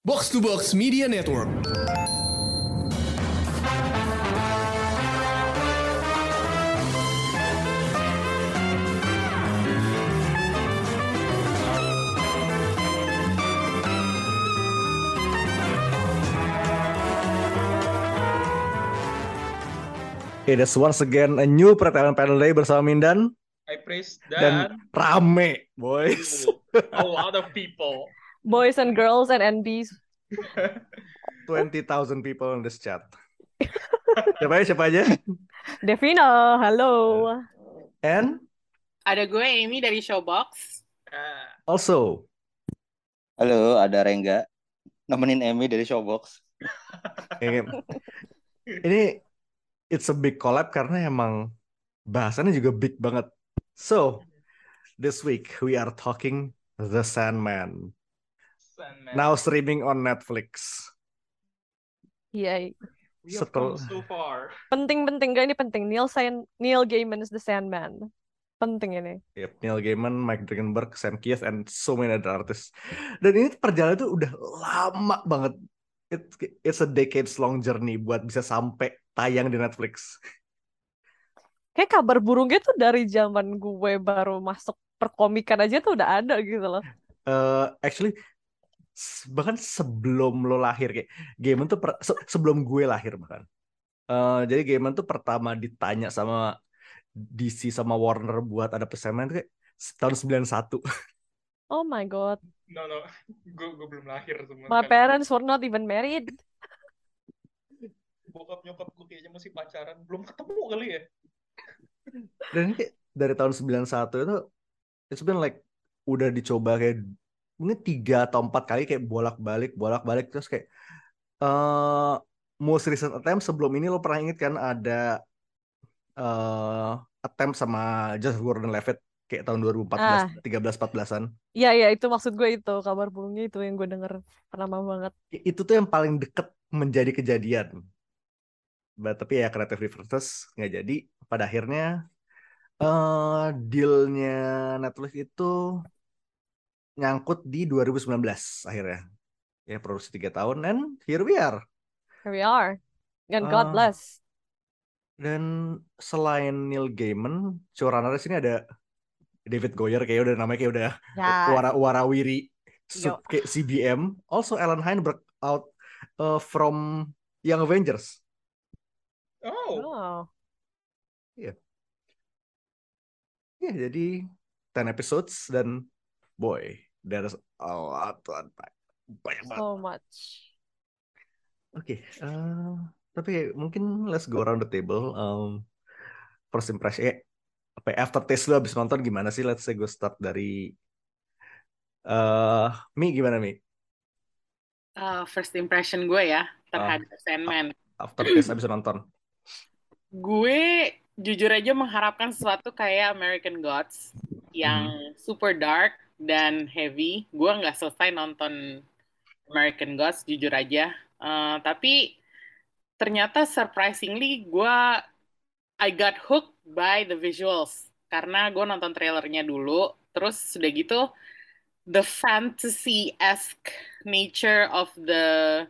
Box to Box Media Network. Okay, that's once again a new Pretelan Panel Day bersama Mindan I praise dan dan rame, boys. a lot of people. Boys and girls and NBs. 20,000 people in this chat. siapa aja, siapa aja? Devina, halo. And Ada gue Amy dari Showbox. Ah, also, Halo, ada Rengga. Nemenin Emmy dari Showbox. ini, ini it's a big collab karena emang bahasannya juga big banget. So, this week we are talking The Sandman. Sandman. Now streaming on Netflix. Iya, setel- so far. penting-penting gak ini penting. Neil San Neil Gaiman is the Sandman. Penting ini. Yep, Neil Gaiman, Mike Dringenberg, Sam Keith, and so many other artists. Dan ini perjalanan tuh udah lama banget. It, it's a decades long journey buat bisa sampai tayang di Netflix. Kayak kabar burungnya tuh dari zaman gue baru masuk perkomikan aja tuh udah ada gitu loh. Eh, actually, bahkan sebelum lo lahir kayak Gaiman tuh per- se- sebelum gue lahir bahkan. Eh, jadi Gaiman tuh pertama ditanya sama DC sama Warner buat ada Sandman tuh kayak tahun 91. Oh my god. No, no. Gue gue belum lahir sama My sekali. parents were not even married. Bokap nyokap gue kayaknya masih pacaran. Belum ketemu kali ya. Dan ini kayak dari tahun 91 itu it's been like udah dicoba kayak mungkin tiga atau empat kali kayak bolak-balik bolak-balik. Terus kayak eh most recent attempt sebelum ini lo pernah inget kan ada eh attempt sama Joseph Gordon-Levitt kayak tahun 2014 13 14-an Iya, iya itu maksud gue itu. Kabar burungnya itu yang gue denger pertama banget. itu tuh yang paling deket menjadi kejadian. But, tapi ya Creative Differences nggak jadi. Pada akhirnya eh dealnya Netflix itu nyangkut di 2019 akhirnya. Ya produksi tiga tahun and here we are. Here we are. And God Ah. bless. dan selain Neil Gaiman showrunner sini ada David Goyer kayak udah namanya kayak udah Ya, wara warawiri. Sub kayak CBM also Alan Heinberg out uh, from Young Avengers. Oh, Oh. ya jadi 10 episodes dan boy there's a lot to unpack. Banyak banget. So much. oke eh, tapi mungkin let's go around the table. Um, first impression eh, apa ya, aftertaste lu abis nonton gimana sih? Let's say gue start dari eh Mi gimana Mi? Uh, first impression gue ya terhadap Sandman. aftertaste abis nonton. Gue jujur aja mengharapkan sesuatu kayak American Gods yang super dark dan heavy. Gue nggak selesai nonton American Gods jujur aja. Uh, tapi ternyata surprisingly gue I got hooked by the visuals karena gue nonton trailernya dulu. Terus sudah gitu the fantasy-esque nature of the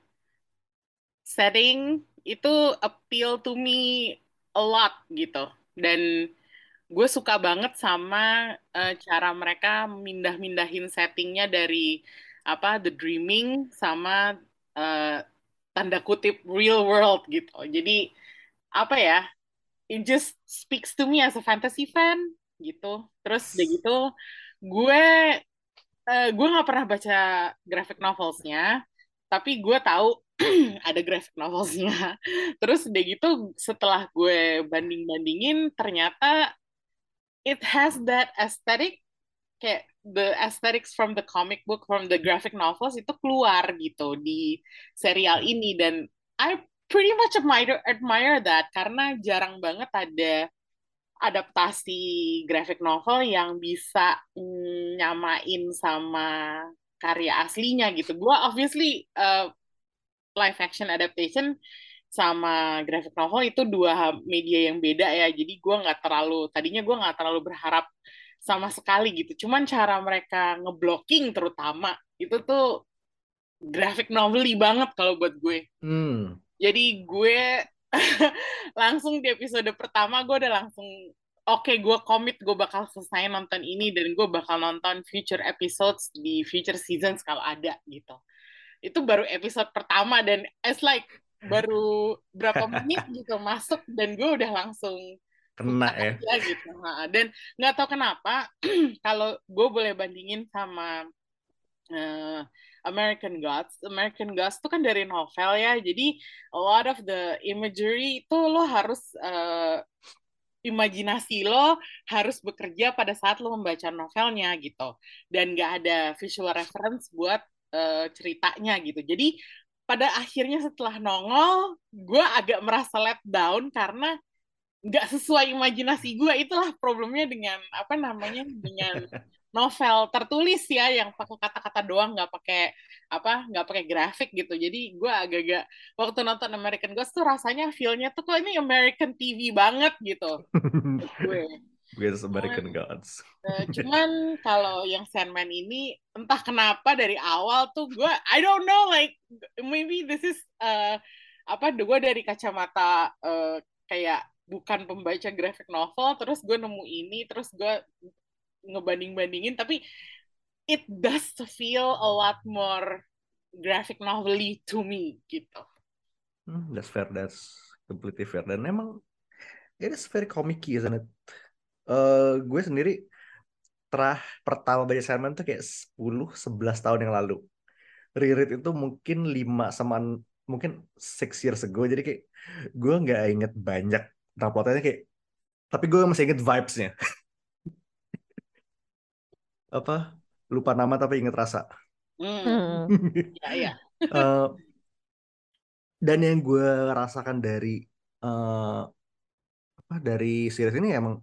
setting itu appeal to me a lot gitu. Dan gue suka banget sama eh, cara mereka mindah-mindahin settingnya dari apa the dreaming sama eh, tanda kutip real world gitu. Jadi apa ya? It just speaks to me as a fantasy fan gitu. Terus udah gitu gue eh, gue nggak pernah baca graphic novelsnya, tapi gue tahu ada graphic novelsnya. Terus udah gitu setelah gue banding-bandingin ternyata it has that aesthetic kayak the aesthetics from the comic book from the graphic novels itu keluar gitu di serial ini dan I pretty much admire admire that karena jarang banget ada adaptasi graphic novel yang bisa mm, nyamain sama karya aslinya gitu. Gua obviously uh, live action adaptation sama graphic novel itu dua media yang beda ya. Jadi gua nggak terlalu tadinya gua nggak terlalu berharap sama sekali gitu. Cuman cara mereka ngeblocking terutama itu tuh graphic novel banget kalau buat gue. Hmm. Jadi gue langsung di episode pertama gue udah langsung oke okay, gue komit gue bakal selesai nonton ini dan gue bakal nonton future episodes di future seasons kalau ada gitu. Itu baru episode pertama dan it's like baru berapa menit gitu masuk dan gue udah langsung kena ya. gitu. Dan nggak tahu kenapa kalau gue boleh bandingin sama uh, American Gods. American Gods itu kan dari novel ya, jadi a lot of the imagery itu lo harus uh, imajinasi lo harus bekerja pada saat lo membaca novelnya gitu, dan nggak ada visual reference buat uh, ceritanya gitu. Jadi pada akhirnya setelah nongol, gue agak merasa let down karena nggak sesuai imajinasi gue itulah problemnya dengan apa namanya dengan novel tertulis ya yang pakai kata-kata doang nggak pakai apa nggak pakai grafik gitu. Jadi gue agak-agak waktu nonton American Ghost tuh rasanya feelnya tuh kok ini American TV banget? gitu. Gue With American Gods. Cuman kalau yang Sandman ini entah kenapa dari awal tuh gue I don't know like maybe this is uh, apa gue dari kacamata uh, kayak bukan pembaca graphic novel terus gue nemu ini terus gue ngebanding-bandingin tapi it does feel a lot more graphic novel to me gitu. Hmm, that's fair, that's completely fair. Dan emang it is very comic isn't it? Uh, gue sendiri terah pertama baca Sandman tuh kayak 10 11 tahun yang lalu. Reread itu mungkin 5 sama mungkin 6 years ago. Jadi kayak gue nggak inget banyak tentang plotnya kayak tapi gue masih inget vibes-nya. Apa? Lupa nama tapi inget rasa. Hmm. ya ya uh, dan yang gue rasakan dari uh, apa dari series ini emang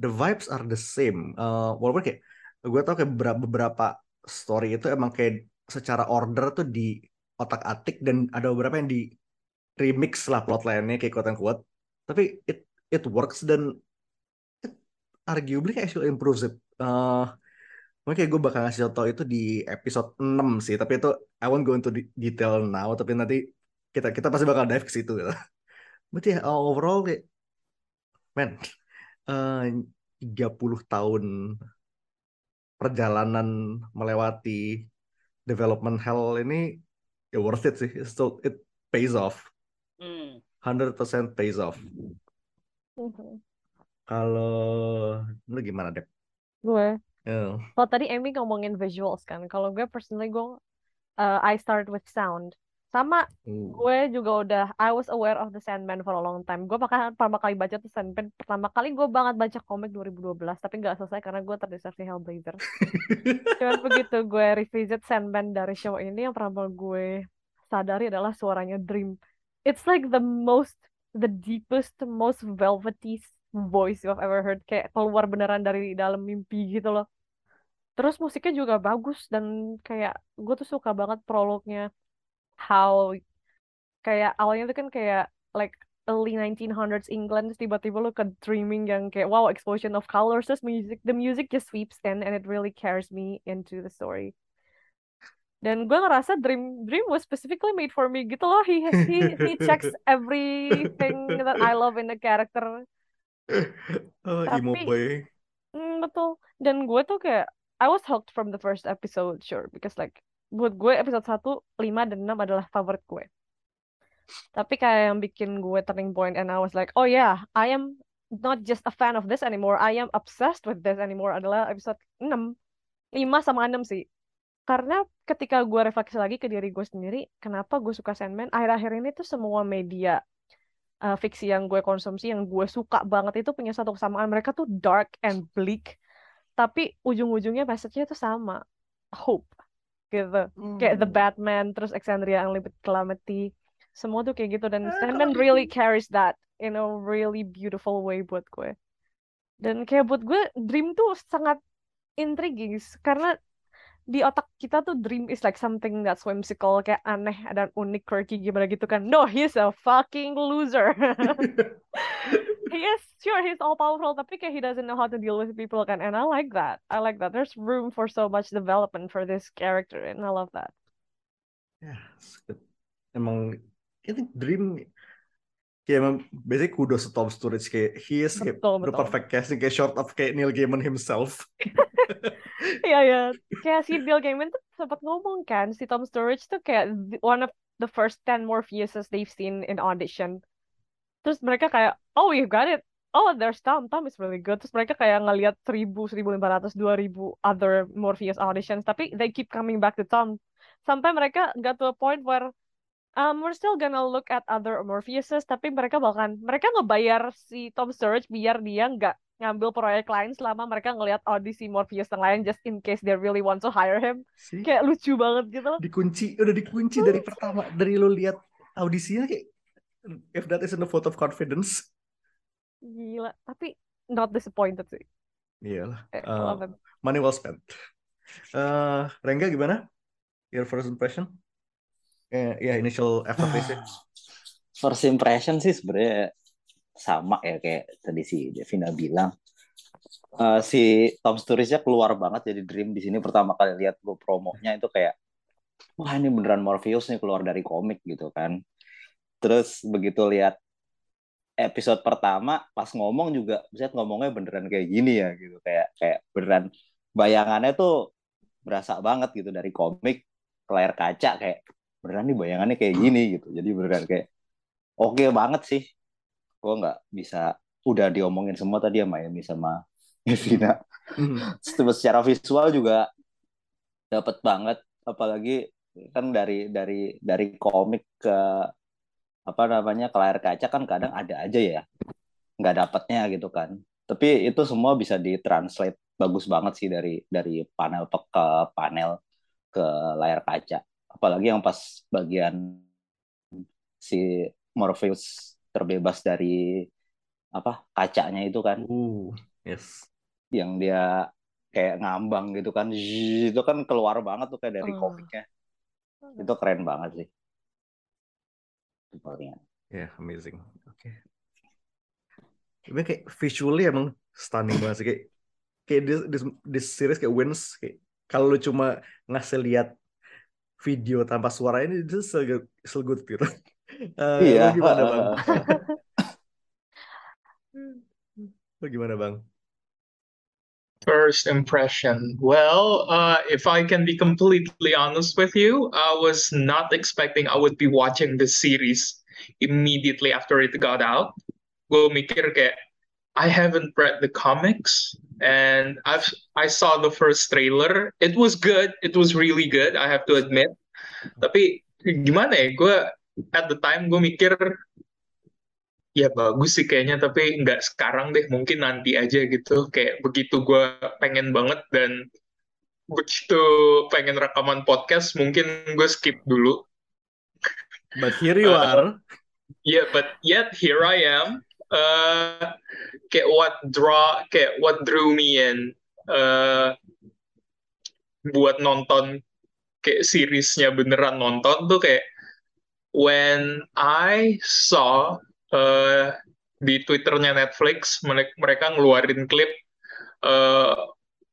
the vibes are the same. Uh, walaupun kayak gue tau kayak beberapa, story itu emang kayak secara order tuh di otak atik dan ada beberapa yang di remix lah plotline-nya kayak quote quote tapi it it works dan it arguably actually improves it. Uh, mungkin gue bakal ngasih contoh itu di episode 6 sih tapi itu I won't go into detail now tapi nanti kita kita pasti bakal dive ke situ gitu. Berarti ya overall kayak man uh, 30 tahun perjalanan melewati development hell ini ya worth it sih still it pays off hmm. 100% pays off. Mhm. Kalau lu gimana, Dep? Gue. Oh. Kalau tadi Amy ngomongin visuals kan, kalau gue personally gue uh, I start with sound. Sama Uh. gue juga udah I was aware of the Sandman for a long time. Gue bahkan pertama kali baca tuh Sandman pertama kali gue banget baca komik 2012 tapi nggak selesai karena gue terdistraksi Hellblazer. Cuman begitu gue revisit Sandman dari show ini yang pertama gue sadari adalah suaranya Dream. It's like the most the deepest, most velvety voice you've ever heard kayak keluar beneran dari dalam mimpi gitu loh. Terus musiknya juga bagus dan kayak gue tuh suka banget prolognya how kayak awalnya tuh kan kayak like early 1900s England tiba-tiba lo ke dreaming yang kayak wow explosion of colors terus music the music just sweeps in and it really carries me into the story dan gue ngerasa dream dream was specifically made for me gitu loh he he he checks everything that I love in the character emo Tapi- boy. Hmm, betul. Dan gue tuh kayak I was hooked from the first episode, sure, because like buat gue episode 1, 5 dan 6 adalah favorit gue. Tapi kayak yang bikin gue turning point and I was like, oh yeah, I am not just a fan of this anymore, I am obsessed with this anymore adalah episode 6. 5 sama 6 sih. Karena ketika gue refleksi lagi ke diri gue sendiri, kenapa gue suka Sandman, akhir-akhir ini tuh semua media uh, fiksi yang gue konsumsi yang gue suka banget itu punya satu kesamaan mereka tuh dark and bleak tapi ujung-ujungnya message-nya tuh sama hope gitu. Kayak The Batman terus Exandria Unlimited Calamity semua tuh kayak gitu. Dan Ah, Sandman really itu- carries that in a really beautiful way buat gue. Dan kayak buat gue Dream tuh sangat intriguing karena di otak kita tuh dream is like something that's whimsical kayak aneh dan unik quirky gimana gitu kan. No he's a fucking loser. He is sure he's all powerful tapi kayak he doesn't know how to deal with people kan. And I like that. I like that. There's room for so much development for this character and I love that. Good. Emang I think Dream kayak emang basically kudos to Tom Sturridge kayak he is kayak Betul, the betul. perfect casting kayak short of kayak Neil Gaiman himself. Iya ya, kayak si Neil Gaiman tuh sempat ngomong kan, si Tom Sturridge tuh kayak one of the first 10 Morpheuses they've seen in audition. Terus mereka kayak, oh you got it. Oh, there's Tom. Tom is really good. Terus mereka kayak ngeliat 1000, 1500, 2000 other Morpheus auditions. Tapi they keep coming back to Tom. Sampai mereka got to a point where um, we're still gonna look at other Morpheuses. Tapi mereka bahkan, mereka ngebayar si Tom Sturridge biar dia nggak ngambil proyek lain selama mereka ngelihat audisi Morpheus yang lain just in case they really want to hire him. sih Kayak lucu banget gitu loh. dikunci udah dikunci dari pertama dari lu lihat audisinya kayak if that isn't a vote of confidence Gila. Tapi not disappointed sih. iyalah Eh, Uh, money well spent Eh, Rengga gimana your first impression eh, ya initial aftertaste First impression sih sebenarnya sama ya kayak tadi si Devina bilang. Eh, si Tom Sturridge-nya keluar banget jadi Dream di sini pertama kali lihat gue promonya itu kayak wah ini beneran Morpheus nih keluar dari komik gitu kan. Terus begitu lihat episode pertama pas ngomong juga bisa ngomongnya beneran kayak gini ya gitu kayak kayak beneran bayangannya tuh berasa banget gitu dari komik layar kaca kayak beneran nih bayangannya kayak gini gitu. Jadi beneran kayak oke banget sih. Gue nggak bisa udah diomongin semua tadi sama Emi sama Evina. Terus secara visual juga dapat banget. Apalagi kan dari dari dari komik ke apa namanya ke layar kaca kan kadang ada aja ya. Nggak dapatnya gitu kan. Tapi itu semua bisa ditranslate. Bagus banget sih dari dari panel pe- ke panel ke layar kaca apalagi yang pas bagian si Morpheus terbebas dari apa kacanya itu kan. Uh yes. Yang dia kayak ngambang gitu kan. Zzz, itu kan keluar banget tuh kayak dari Oh. komiknya. Itu keren banget sih. Itu paling Yeah, amazing. Oke. Tapi kayak visually emang stunning banget sih. Kayak kayak this, this, this series kayak wins. Kayak kalau lu cuma ngasih lihat video tanpa suara ini itu good gitu. Eh, iya lu gimana bang? Lu gimana bang? First impression. Well, uh, if I can be completely honest with you, I was not expecting I would be watching this series immediately after it got out. Gue mikir kayak, I haven't read the comics, and I've I saw the first trailer. It was good. It was really good. I have to admit. Tapi gimana ya? Gue at the time gue mikir ya bagus sih kayaknya tapi nggak sekarang deh mungkin nanti aja gitu kayak begitu gue pengen banget dan begitu pengen rekaman podcast mungkin gue skip dulu But here you Uh, are. yeah but yet here I am uh, kayak what draw kayak what drew me in. Uh, buat nonton kayak seriesnya beneran nonton tuh kayak when I saw uh, di Twitternya Netflix mereka, ngeluarin klip uh,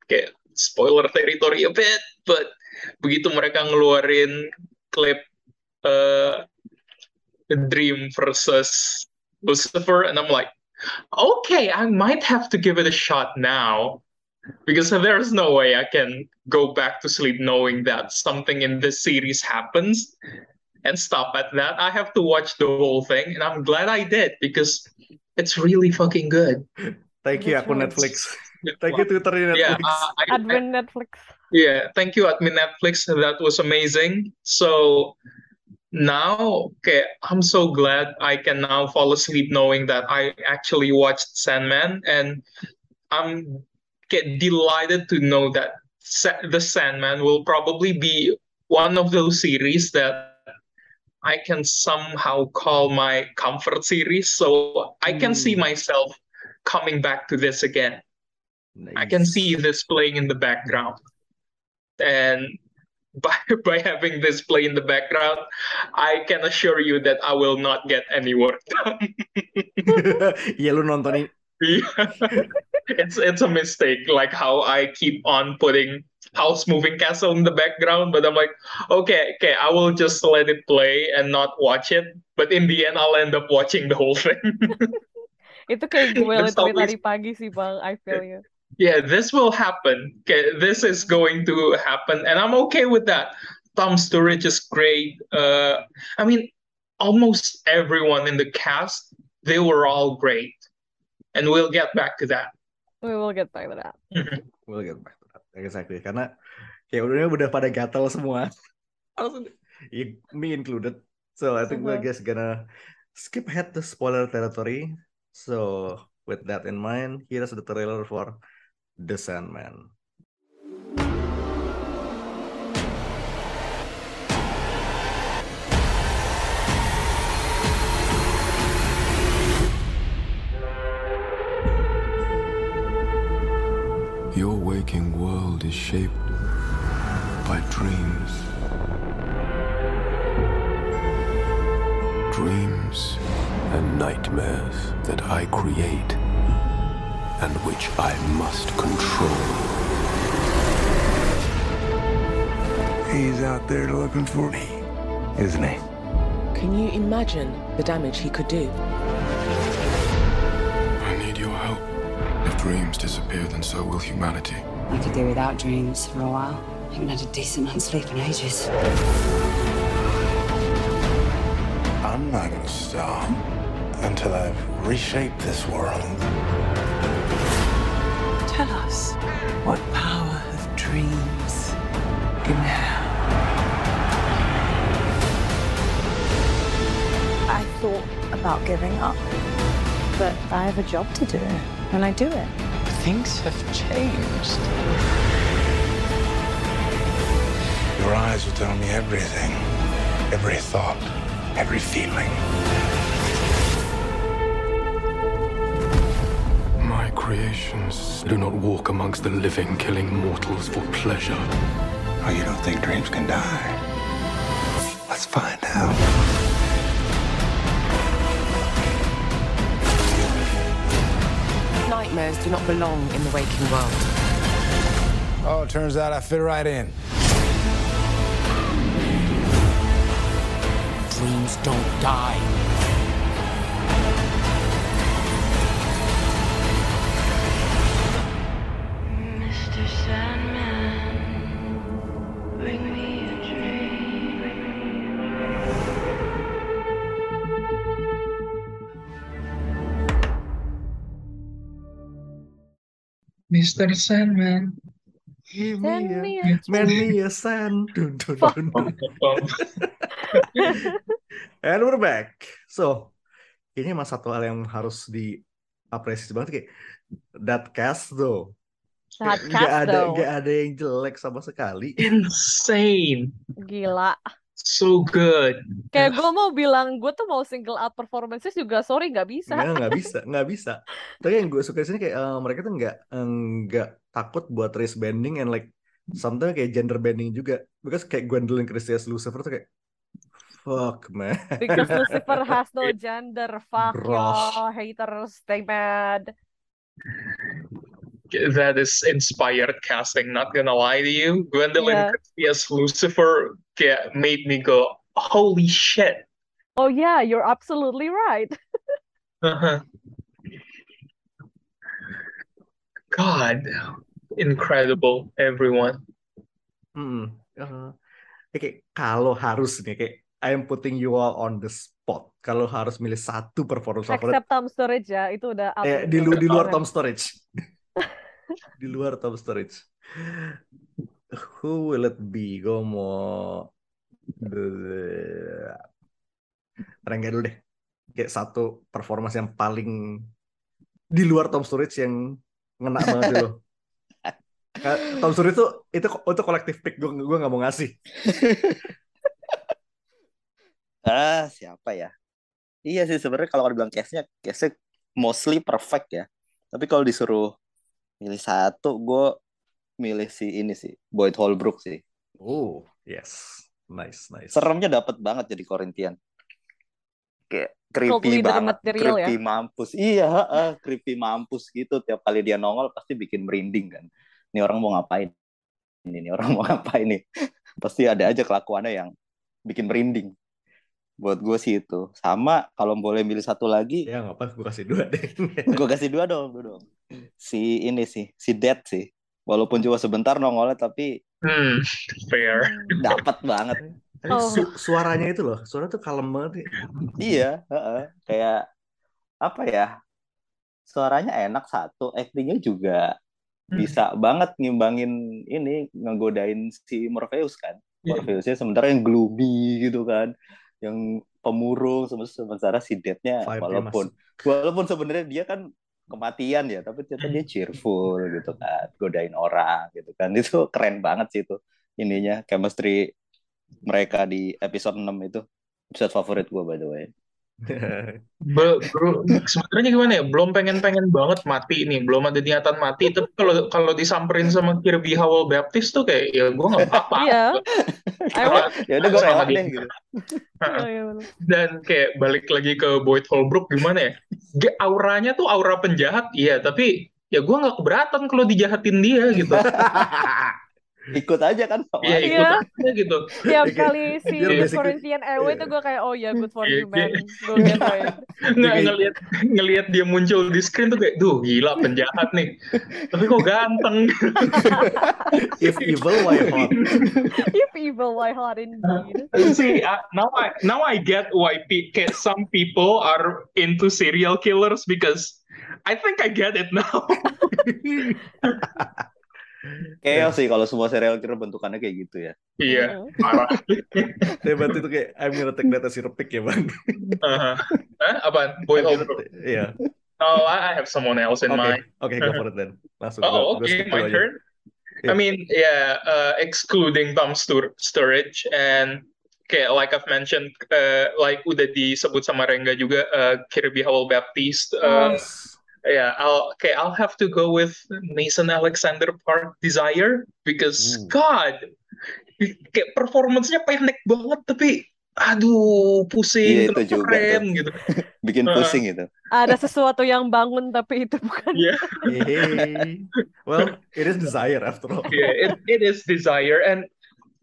kayak spoiler territory a bit but begitu mereka ngeluarin klip uh, Dream versus Lucifer and I'm like okay I might have to give it a shot now because there's no way I can go back to sleep knowing that something in this series happens and stop at that. I have to watch the whole thing, and I'm glad I did because it's really fucking good. Thank you That's akun right. Netflix. Thank you Twitternya Yeah, Netflix. uh, I, I- Admin Netflix. yeah. Thank you, admin Netflix. That was amazing. So now, okay, I'm so glad I can now fall asleep knowing that I actually watched Sandman, and I'm get delighted to know that the Sandman will probably be one of those series that I can somehow call my comfort series. So I can see Hmm. myself coming back to this again. I can see this playing in the background. And by, by having this play in the background, I can assure you that I will not get any work done. Iya lu nontonin it's it's a mistake, like how I keep on putting house moving castle in the background, but I'm like, okay, okay, I will just let it play and not watch it. But in the end, I'll end up watching the whole thing. Itu kayak gue That's literally always- tadi pagi sih bang, I feel you. Yeah, this will happen. Okay, this is going to happen, and I'm okay with that. Tom Sturridge is great. Uh, I mean, almost everyone in the cast, they were all great, and we'll get back to that. We will get back to that. We'll get back to that. Exactly. Karena kayak udah udah pada gatel semua. Langsung, ya, me included. So I think we're just gonna skip ahead to spoiler territory. So with that in mind, here's the trailer for The Sandman. Your waking world is shaped by dreams. Dreams and nightmares that I create and which I must control. He's out there looking for me, isn't he? Can you imagine the damage he could do? I need your help. If dreams disappear, then so will humanity. I could do without dreams for a while. I haven't had a decent night's sleep in ages. I'm not gonna stop until I've reshaped this world. Tell us what power of dreams you have. I thought about giving up, but I have a job to do, and I do it. Things have changed. Your eyes will tell me everything, every thought, every feeling. Creations do not walk amongst the living, killing mortals for pleasure. Oh, you don't think dreams can die? Let's find out. Nightmares do not belong in the waking world. Oh, it turns out I fit right in. Dreams don't die. Mr. Sandman. Give Send me me a, man me a sand. Dun, dun, Fuck. dun, dun. And we're back. So, ini emang satu hal yang harus diapresiasi banget kayak that cast though. That cast ada though. nggak ada yang jelek sama sekali. Insane. Gila. So good. Kayak gue mau bilang, gue tuh mau single out performances juga, sorry nggak bisa. Nggak, nggak bisa, nggak bisa. Tapi yang gue suka di sini kayak eh, mereka tuh nggak eh, nggak takut buat race bending and like sometimes kayak gender bending juga. Because kayak Gwendolyn Christie as Lucifer tuh kayak fuck man. Because Lucifer has no gender. Fuck y'all, haters, stay mad. That is inspired casting, not gonna lie to you. Gwendolyn Yeah. Christie as Lucifer yeah, made me go, holy shit. Oh yeah, you're absolutely right. Uh-huh. God, incredible, everyone. Mm-mm. Eh, kayak kalau harus nih kayak I am putting you all on the spot. Kalau harus milih satu performance favorit Except Tom Sturridge ya, itu udah eh, di, lu- the di luar. Tom Storage. di luar Tom Storage. Who will it be? Gue mau Rengga dulu deh. Kayak satu performance yang paling di luar Tom Sturridge yang ngena banget dulu. Tom Sturridge itu itu itu kolektif pick gue gue nggak mau ngasih. Ah, siapa ya? Iya sih sebenarnya kalau dibilang case-nya, case-nya mostly perfect ya. Tapi kalau disuruh milih satu, gue milih si ini sih, Boyd Holbrook sih. Oh yes, nice nice. Seremnya dapat banget jadi Corinthian. Kayak creepy banget, material ya. creepy mampus. Iya, heeh, creepy mampus gitu. Tiap kali dia nongol pasti bikin merinding kan. Ini orang mau ngapain? ini orang mau ngapain nih pasti ada aja kelakuannya yang bikin merinding buat gue sih itu sama kalau boleh milih satu lagi ya nggak apa gue kasih dua deh gue kasih dua dong dua dong si ini sih si Dead sih walaupun cuma sebentar nongolnya tapi Hmm, fair. dapat banget Oh. su- suaranya itu loh suara tuh kalem banget ya. iya heeh. kayak apa ya suaranya enak satu actingnya juga Hmm. bisa banget ngimbangin ini ngegodain si Morpheus kan Iya. Morpheusnya sementara yang gloomy gitu kan yang pemurung sem- sementara si Deadnya walaupun walaupun sebenarnya dia kan kematian ya tapi ternyata dia cheerful gitu kan godain orang gitu kan. Itu keren banget sih itu ininya chemistry mereka di episode 6 itu episode favorit gue by the way Be- bro, sebenarnya gimana ya? Belum pengen-pengen banget mati nih, belum ada niatan mati. Tapi kalau kalau disamperin sama Kirby Howell Baptist tuh kayak ya gue nggak apa-apa. Iya. Ya udah gue rela deh gitu Iya, iya. Dan kayak balik lagi ke Boyd Holbrook gimana ya? Auranya tuh aura penjahat, iya. Tapi ya gue nggak keberatan kalau dijahatin dia gitu. ikut aja kan sama Iya ikut Iya. aja gitu. Tiap kali si Corinthian Airway itu gue kayak oh ya good for you man. right. Nggak kayak- ngelihat ngelihat dia muncul di screen tuh kayak, duh gila penjahat nih. Tapi kok ganteng. if evil why hot If evil, why hot indeed. See, uh, now I now I get why some people are into serial killers because I think I get it now. Chaos sih kalau semua serial killer bentukannya kayak gitu ya Iya, parah. hebat itu kayak I'm gonna take that as your pick ya bang Uh-huh. Hah? Apaan? Boy I'm gonna Holbrook. ta- iya Oh, I I have someone else in oke mind. oke go for it then langsung Oh, gua okay, my aja. turn. Yeah. I mean, yeah, uh, excluding Tom Stur Sturridge and kayak like I've mentioned, uh, like udah disebut sama Rengga juga, uh, Kirby Howell Baptiste. Uh, yeah, I'll okay, I'll have to go with Mason Alexander Park Desire because Hmm. God, kayak performance-nya pendek banget tapi aduh pusing Iya, itu juga keren gitu. bikin Uh, pusing gitu Ada sesuatu yang bangun tapi itu bukan. Yeah, Hey. well it is desire after all yeah, it it is Desire and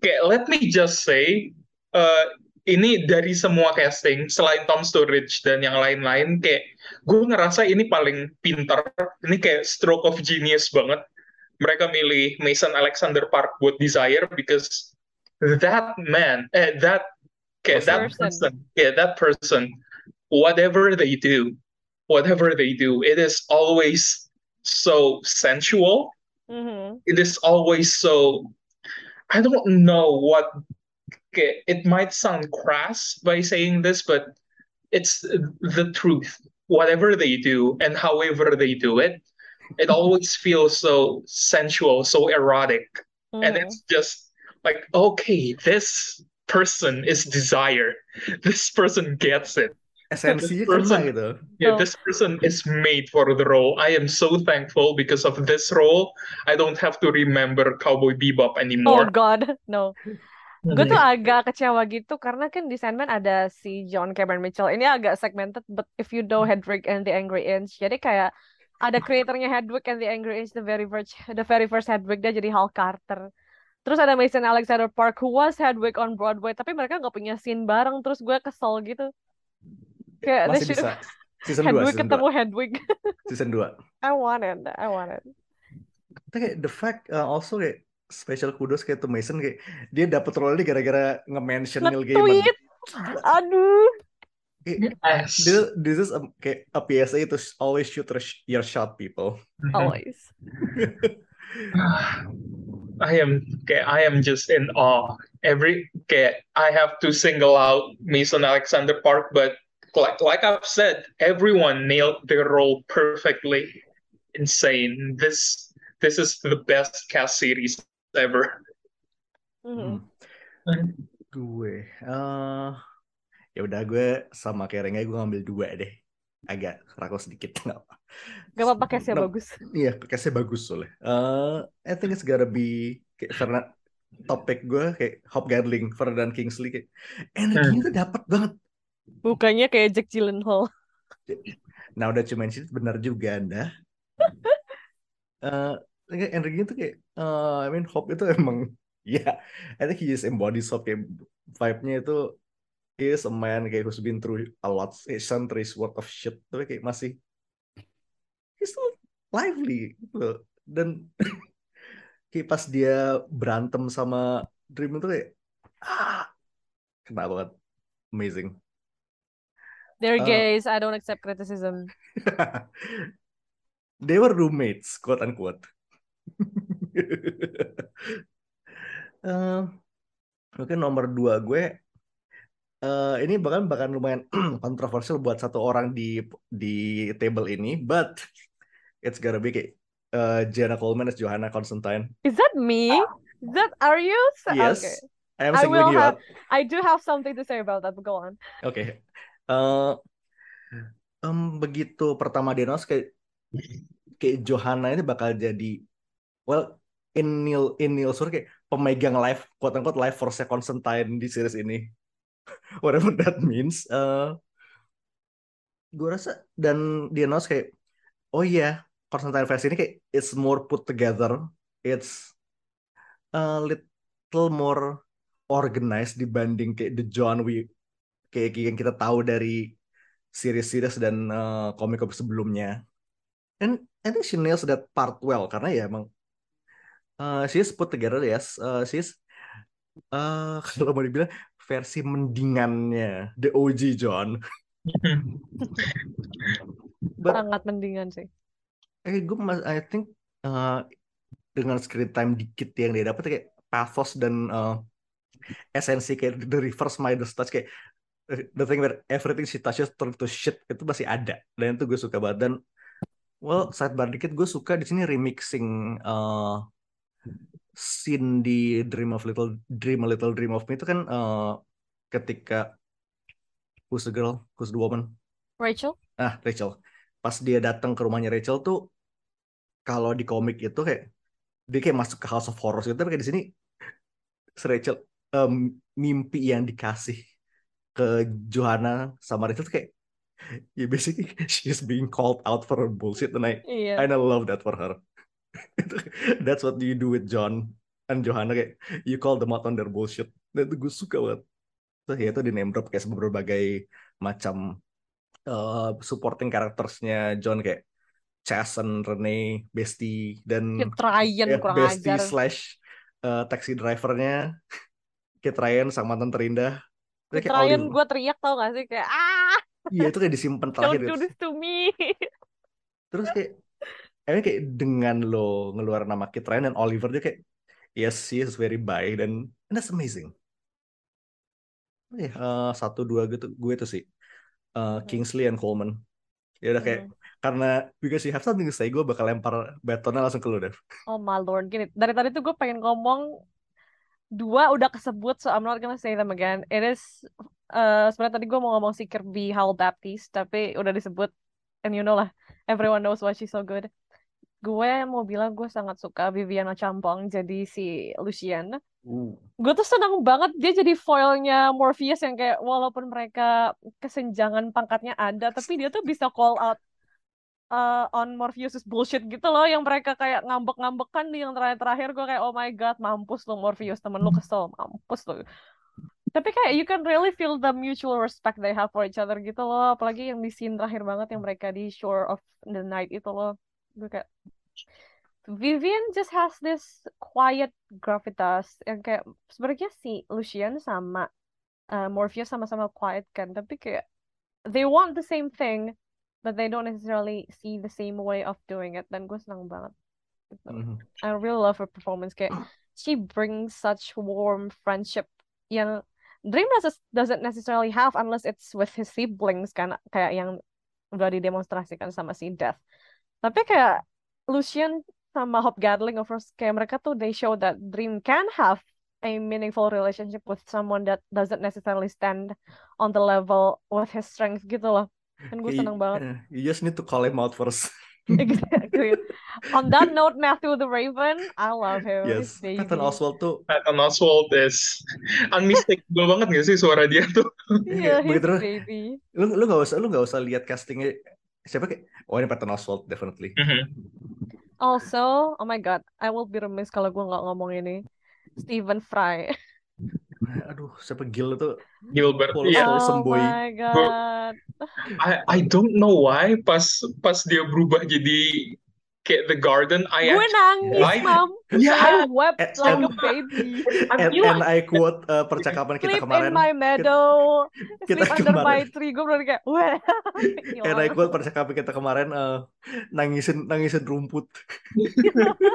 kayak let me just say uh, ini dari semua casting selain Tom Sturridge dan yang lain-lain kayak gue ngerasa ini paling pintar ini kayak stroke of genius banget mereka milih Mason Alexander Park buat Desire because that man eh that kayak that Person. person yeah that person whatever they do whatever they do it is always so sensual Mhm. it is always so I don't know what okay, it might sound crass by saying this, but it's the truth. Whatever they do and however they do it, it always feels so sensual, so erotic. And Mhm. it's just like, okay, this person is desire. This person gets it. esensinya person- Yeah, Oh. this person is made for the role. I am so thankful because of this role. I don't have to remember Cowboy Bebop anymore. Oh. God, no. Gue tuh agak kecewa gitu karena kan di Sandman ada si John Cameron Mitchell. Ini agak segmented, but if you know Hedwig and the Angry Inch, jadi kayak ada kreatornya Hedwig and the Angry Inch, the very first, the very first Hedwig dia jadi Hal Carter. Terus ada Mason Alexander Park who was Hedwig on Broadway, tapi mereka nggak punya scene bareng. Terus gue kesel gitu. Kayak masih bisa season 2 Hedwig season ketemu 2 Hedwig. season 2 I wanted, I wanted. Tapi kayak the fact uh, also kayak special kudos kayak to Mason kayak dia dapat role ini gara-gara nge-mention Neil Gaiman. Aduh. Kayak, Yes. this, this is a, kayak a PSA to always shoot your sh- your shot people. Always. I am okay, I am just in awe. Every okay, I have to single out Mason Alexander Park, but like like I've said, everyone nailed their role perfectly. Insane. This this is the best cast series ever. Mhm. Gue, eh ya udah gue sama Rengga gue ngambil dua deh. Agak rakus sedikit nggak apa. Gak apa-apa case-nya No, bagus. Iya, case bagus soalnya. Eh, I think it's gotta be kayak karena topik gue kayak Hop Gadling, Ferdinand Kingsley kayak energinya tuh dapat banget. Bukannya kayak Jack Gyllenhaal. Nah udah cuma mention benar juga anda. Eh, kayak energinya tuh kayak eh, I mean Hope itu emang ya I think he just embodies Hope kayak vibe-nya itu he is a man kayak who's been through a lot a centuries worth of shit tapi kayak masih he's still lively gitu loh dan kayak pas dia berantem sama Dream itu kayak ah kena banget amazing They're Uh, gays. I don't accept criticism. they were roommates quote unquote Eh, mungkin nomor dua gue eh, ini bahkan bahkan lumayan kontroversial buat satu orang di di table ini but it's gotta be kayak eh, Jenna Coleman as Johanna Constantine Is that me? Is that are you? yes Okay. I am I will you have. I do have something to say about that. But go on. oke Eh, em, begitu pertama announce kayak kayak Johanna ini bakal jadi well in Neil in Neil Sur kayak pemegang live quote unquote live force Constantine di series ini. Whatever that means eh. Gue rasa dan dia announce kayak oh iya Constantine versi ini kayak it's more put together it's a little more organized dibanding kayak the John we kayak yang kita tahu dari series-series dan eh, komik-komik sebelumnya. And I think she nails that part well karena ya emang uh, she's put together yes uh, she's uh, kalau mau dibilang versi mendingannya the OG John. But Sangat mendingan sih. eh gue mas I think uh, dengan screen time dikit yang dia dapat kayak pathos dan uh, esensi kayak the reverse Midas touch kayak the thing where everything she touches turn to shit itu masih ada. Dan itu gue suka banget. Dan well sidebar dikit gue suka di sini remixing uh, scene di Dream of Little Dream a Little Dream of Me itu kan uh, ketika who's the girl? Who's the woman? Rachel? ah Rachel. Pas dia datang ke rumahnya Rachel tuh kalau di komik itu kayak dia kayak masuk ke House of Horrors gitu tapi kayak di sini si Rachel em, mimpi yang dikasih ke Johanna sama Rachel tuh kayak ya basically she's being called out for her bullshit and I Iya. and I love that for her that's what you do with John and Johanna kayak you call them out on their bullshit dan itu gue suka banget terus ya itu di name drop kayak berbagai macam eh, supporting karaktersnya John kayak Chasen, Rene, Bestie dan Kit Ryan ya, kurang Bestie ajar. slash eh, taxi drivernya Kit Ryan sang mantan terindah Kit kayak Ryan gue teriak tau gak sih kayak ah iya itu kayak disimpan don't terakhir do gitu. this to me. terus kayak emang kayak dengan lo ngeluarin nama Kit Ryan dan Oliver dia kayak yes he is very baik dan and that's amazing eh eh, satu dua gitu gue tuh sih eh, Kingsley and Coleman ya udah kayak Hmm. karena because you have something to say gue bakal lempar batonnya langsung ke lo Dev Oh my lord, gini. Dari tadi tuh gue pengen ngomong dua udah kesebut, so I'm not gonna say them again. It is, eh sebenarnya tadi gue mau ngomong si Kirby Howell Baptiste, tapi udah disebut, and you know lah, everyone knows why she's so good. Gue mau bilang gue sangat suka Viviana Champong jadi si Lucian. Gue tuh seneng banget dia jadi foilnya Morpheus yang kayak walaupun mereka kesenjangan pangkatnya ada, tapi dia tuh bisa call out uh, on Morpheus bullshit gitu loh yang mereka kayak ngambek-ngambekan di yang terakhir-terakhir gue kayak oh my god mampus lo Morpheus temen lo kesel mampus lo tapi kayak you can really feel the mutual respect they have for each other gitu loh apalagi yang di scene terakhir banget yang mereka di Shore of the Night itu loh. Gue kayak Vivian just has this quiet gravitas yang kayak sebenarnya si Lucian sama uh, Morpheus sama-sama quiet kan tapi kayak they want the same thing but they don't necessarily see the same way of doing it dan gue senang banget gitu. Mhm. I really love her performance kayak she brings such warm friendship yang Dream doesn't necessarily have unless it's with his siblings kan kayak yang udah didemonstrasikan sama si Death tapi kayak Lucian sama Hope Gatling of course kayak mereka tuh they show that Dream can have a meaningful relationship with someone that doesn't necessarily stand on the level with his strength gitu loh. Kan gue seneng banget. you just need to call him out first. Exactly. On that note Matthew the Raven I love him. Yes. Patton Oswalt tuh. Patton Oswalt is unmistakable banget gak sih suara dia tuh? iya his begitu baby. Lu lu nggak usah lu nggak usah lihat castingnya siapa kayak oh ini Patton Oswalt definitely Mhm. Also, oh my God, I will be remiss kalau gue nggak ngomong ini. Stephen Fry. Aduh, siapa Gil itu? Gilbert, Full iya. full Oh my God. I I don't know why pas pas dia berubah jadi kayak The Garden, I Gue nangis, like Mam. Yeah. I wept And- like a baby. And, and I quote uh, percakapan kita Sleep kemarin. in my meadow, kita sleep under my kemarin. tree. Gue bener kayak, wah. And I quote percakapan kita kemarin uh, nangisin nangisin rumput.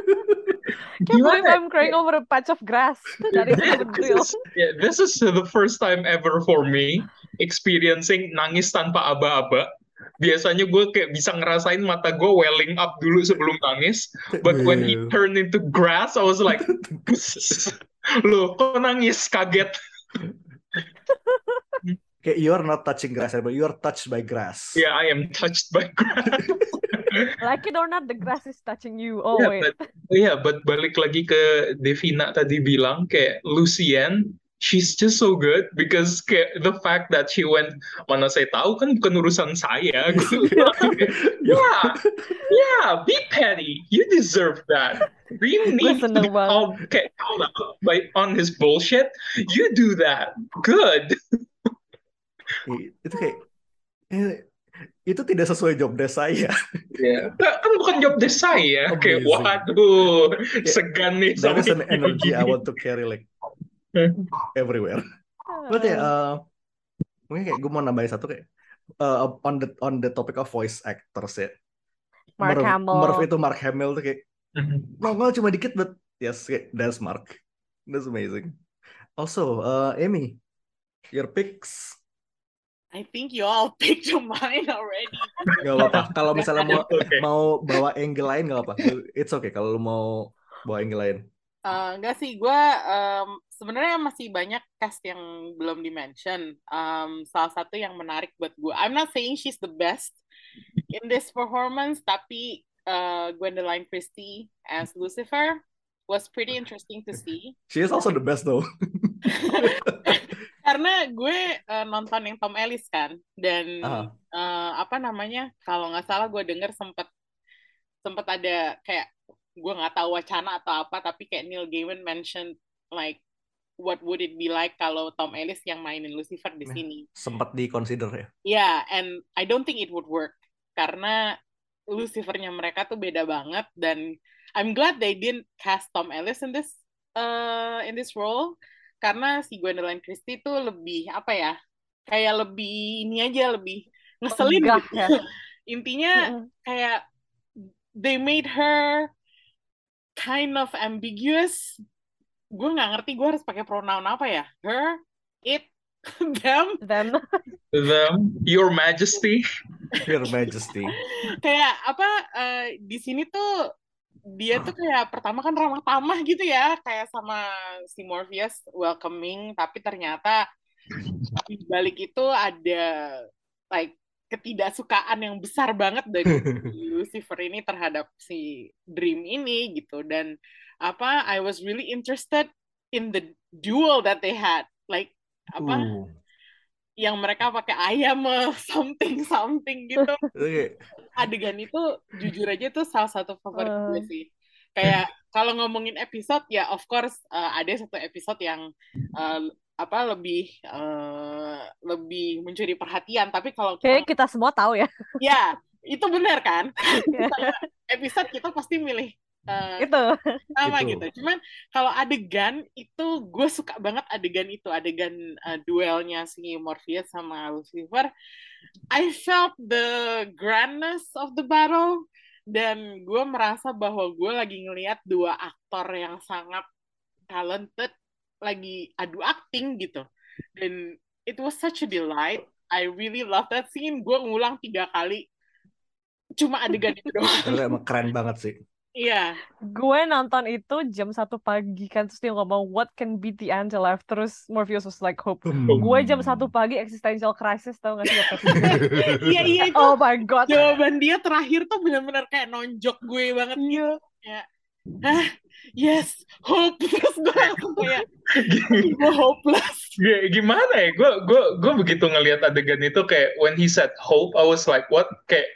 Can't believe Gimana? I'm crying over a patch of grass. Dari Stephen This Grill. is, yeah, this is the first time ever for me experiencing nangis tanpa aba-aba. Biasanya gue kayak bisa ngerasain mata gue welling up dulu sebelum nangis. But when he Wow. turned into grass, I was like, loh, kok nangis? Kaget. Kayak you are not touching grass, but you are touched by grass. Yeah, I am touched by grass. Like it or not, the grass is touching you Yeah, always. but yeah, but balik lagi ke Devina tadi bilang kayak Lucien, she's just so good because kayak the fact that she went mana saya tahu kan bukan urusan saya. Gitu. yeah, yeah, be petty. You deserve that. Gue needs to be called, kayak, called out by on his bullshit. You do that. Good. Itu kayak eh, itu tidak sesuai job desk saya. Yeah. Kan bukan job desk saya. Kayak Amazing. waduh, segan nih That is an energy I want to carry like everywhere. But ya, uh, mungkin kayak gue mau nambahin satu kayak uh, on the on the topic of voice actors ya. Mark Murph, Hamill. Murph itu Mark Hamill tuh kayak Mhm. nongol cuma dikit, but yes, kayak, that's Mark. That's amazing. Also, uh, Amy, your picks I think you all picked mine already. Gak apa-apa. Kalau misalnya mau Okay. mau bawa angle lain gak apa. It's okay kalau lu mau bawa angle lain. Eh, enggak sih, gue sebenarnya masih banyak cast yang belum di-mention. Um, salah satu yang menarik buat gue, I'm not saying she's the best in this performance, tapi uh, Gwendoline Christie as Lucifer was pretty interesting to see. She is also the best though. Karena gue uh, nonton yang Tom Ellis kan, dan Ah. uh, apa namanya, kalau nggak salah gue denger sempet sempet ada kayak gue nggak tahu wacana atau apa, tapi kayak Neil Gaiman mention like what would it be like kalau Tom Ellis yang mainin Lucifer di sini. Sempat di consider ya. Yeah, and I don't think it would work karena Lucifernya mereka tuh beda banget dan I'm glad they didn't cast Tom Ellis in this uh, in this role karena si Gwendoline Christie tuh lebih apa ya kayak lebih ini aja lebih ngeselin Megah gitu. ya. Intinya kayak they made her kind of ambiguous. Gue nggak ngerti gue harus pakai pronoun apa ya? Her, it, them. Them. Them, Your Majesty. Your Majesty. kayak apa eh, di sini tuh dia tuh kayak pertama kan ramah tamah gitu ya kayak sama si Morpheus welcoming tapi ternyata di balik itu ada like ketidaksukaan yang besar banget dari Lucifer ini terhadap si Dream ini gitu. Dan apa I was really interested in the duel that they had. Like apa Uh, yang mereka pakai ayam something something gitu. Adegan itu jujur aja tuh salah satu favorit Eh. gue sih. Kayak kalau ngomongin episode ya of course uh, ada satu episode yang uh, apa lebih uh, lebih mencuri perhatian tapi kalau Kayaknya kita kita semua tahu ya. ya itu benar kan Ya. Misalnya episode kita pasti milih uh, Itu. sama Itu. gitu cuman kalau adegan itu gue suka banget adegan itu adegan uh, duelnya si Morpheus sama Lucifer I felt the grandness of the battle dan gue merasa bahwa gue lagi ngelihat dua aktor yang sangat talented lagi adu acting gitu. Dan it was such a delight. I really love that scene. Gue ngulang tiga kali. Cuma adegan itu doang. Itu emang keren banget sih. iya. Gue nonton itu jam satu pagi kan terus dia ngomong what can beat the afterlife terus Morpheus was like hope. Hmm. Gue jam satu pagi existential crisis tau gak sih? Iya iya itu Oh my god. jawaban dia terakhir tuh benar-benar kayak nonjok gue banget gitu. Kayak ah yes hope terus gue langsung kayak gue hopeless gimana ya? Gue gue gue begitu ngelihat adegan itu kayak when he said hope, I was like what? Kayak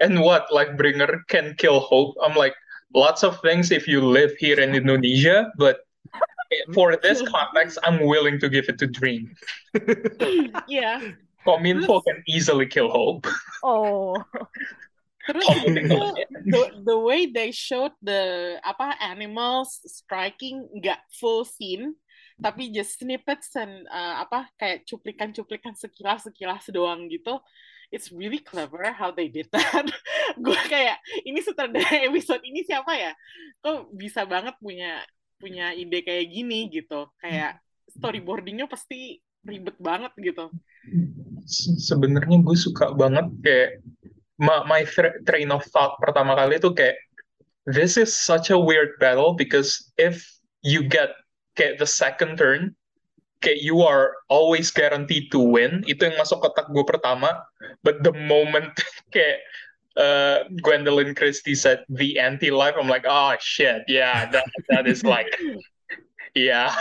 and what? Like Bringer can kill hope? I'm like lots of things if you live here in Indonesia, but for this context, I'm willing to give it to Dream. Iya. Kominfo can easily kill Hope. Oh. Terus Oh, itu the, the way they showed the apa animals striking nggak full scene tapi just snippets and uh, apa kayak cuplikan-cuplikan sekilas-sekilas doang gitu. It's really clever how they did that. Gue kayak ini sutradara episode ini siapa ya? Kok bisa banget punya punya ide kayak gini gitu. Kayak storyboardingnya pasti ribet banget gitu. Se- Sebenarnya gue suka banget kayak my, my tra- train of thought pertama kali itu kayak this is such a weird battle because if you get kayak the second turn kayak you are always guaranteed to win. Itu yang masuk kotak gue pertama. But the moment kayak uh, Gwendolyn Christie said the anti-life I'm like oh shit. Yeah that that is like yeah.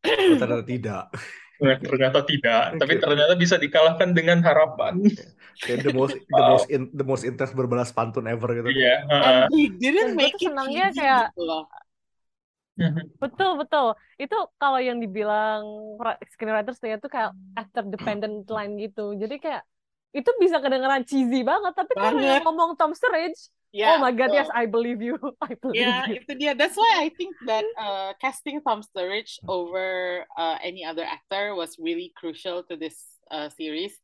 Oh, ternyata tidak. Ternyata tidak. Tapi ternyata bisa dikalahkan dengan harapan Kayak the most the most in, the most intense berbalas pantun ever gitu. Iya, they Dan didn't make it senangnya kayak gitu loh. Betul, betul. Itu kalau yang dibilang ra- screenwriters tuh kayak actor dependent line gitu. Jadi kayak itu bisa kedengeran cheesy banget, tapi kalau yang ngomong Tom Sturridge, Ya, oh my god, betul. yes, I believe you. I believe Ya, you. itu dia. That's why I think that uh, casting Tom Sturridge over uh, any other actor was really crucial to this uh, series.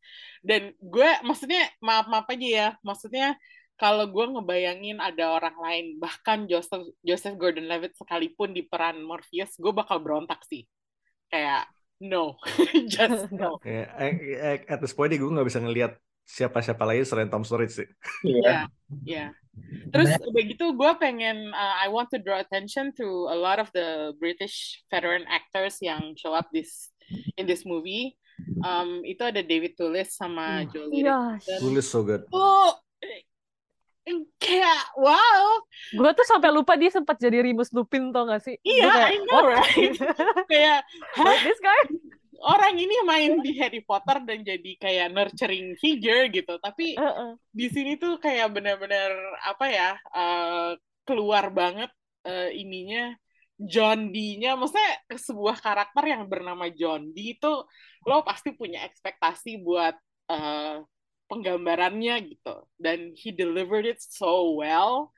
Dan gue, maksudnya, maaf-maaf aja ya, maksudnya kalau gue ngebayangin ada orang lain, bahkan Joseph Joseph Gordon-Levitt sekalipun di peran Morpheus, gue bakal berontak sih. Kayak, no, just no. Ya, eh, at this point gue nggak bisa ngelihat siapa-siapa lain selain Tom Sturridge sih. Ya, ya. Terus udah gitu gue pengen uh, I want to draw attention to a lot of the British veteran actors yang show up this in this movie. Um, itu ada David Toulis sama Jolie Iya. Richardson. Tulis so good. Oh, kayak wow. Gue tuh sampai lupa dia sempat jadi Remus Lupin tau gak sih? Iya, Gue kayak, I know, "What?" right? kayak this guy? Orang ini main di Harry Potter dan jadi kayak nurturing figure gitu, tapi Heeh. di sini tuh kayak benar-benar apa ya uh, keluar banget uh, ininya John D-nya, maksudnya sebuah karakter yang bernama John D itu lo pasti punya ekspektasi buat uh, penggambarannya gitu, dan he delivered it so well,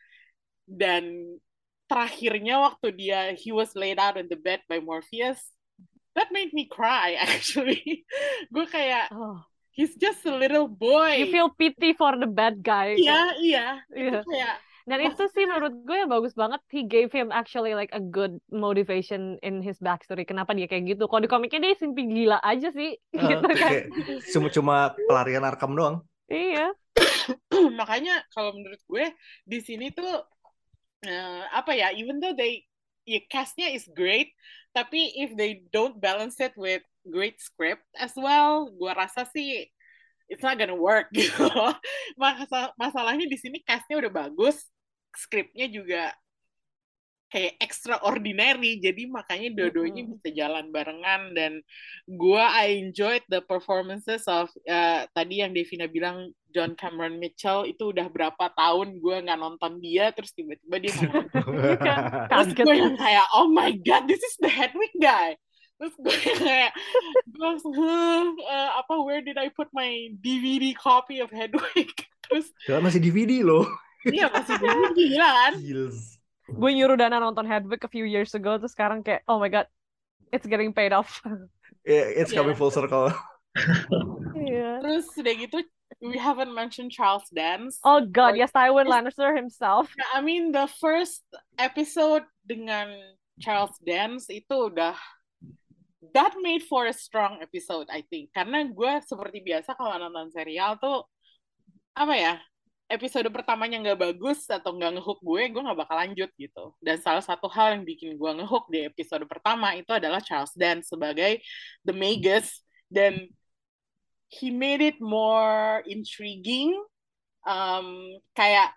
dan terakhirnya waktu dia he was laid out in the bed by Morpheus, that made me cry actually. Gue kayak Oh. he's just a little boy. You feel pity for the bad guy. Iya, iya. Iya. Itu kayak Dan itu sih menurut gue yang bagus banget. He gave him actually like a good motivation in his backstory. Kenapa dia kayak gitu? Kalau di komiknya dia simply gila aja sih. Eh, gitu kan. cuma cuma pelarian Arkham doang. Iya. makanya kalau menurut gue di sini tuh eh, apa ya even though they ya castnya is great tapi if they don't balance it with great script as well gue rasa sih it's not gonna work gitu Masa- masalahnya di sini castnya udah bagus skripnya juga kayak extraordinary. Jadi makanya dua-duanya Mm-mm. bisa jalan barengan. Dan gua I enjoyed the performances of uh, tadi yang Devina bilang John Cameron Mitchell. Itu udah berapa tahun gua nggak nonton dia terus tiba-tiba dia mau terus gue yang kayak oh my god this is the Hedwig guy. Terus gue yang kayak gue langsung "Huh, uh, apa where did I put my DVD copy of Hedwig? Terus masih DVD loh. Iya DVD gila kan Gils. gue nyuruh Dana nonton Hedwig a few years ago. Terus sekarang kayak, oh my god. It's getting paid off. Yeah, it's coming Yeah. full circle. Iya. terus udah gitu we haven't mentioned Charles Dance Oh god, yes, Tywin Lannister himself. I mean the first episode dengan Charles Dance itu udah that made for a strong episode I think karena gue seperti biasa kalau nonton serial tuh apa ya episode pertamanya nggak bagus atau nggak ngehook gue gue nggak bakal lanjut gitu. Dan salah satu hal yang bikin gue ngehook di episode pertama itu adalah Charles Dance sebagai the Magus. Dan he made it more intriguing. Um, kayak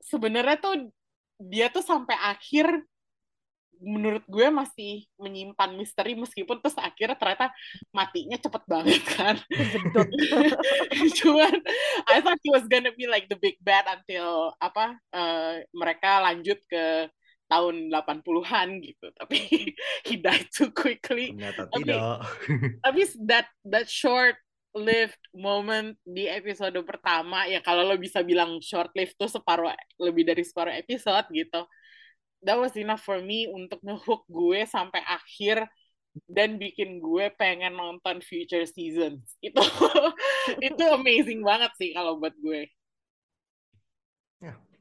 sebenarnya tuh dia tuh sampai akhir menurut gue masih menyimpan misteri meskipun terus akhirnya ternyata matinya cepet banget kan. Cuman I thought he was gonna be like the big bad until apa uh, mereka lanjut ke tahun 80-an gitu. Tapi he died too quickly. Ternyata Tapi tidak. tapi that that short lived moment di episode pertama ya kalau lo bisa bilang short lived tuh separuh lebih dari separuh episode gitu that was enough for me untuk ngehook gue sampai akhir dan bikin gue pengen nonton future seasons itu itu amazing banget sih kalau buat gue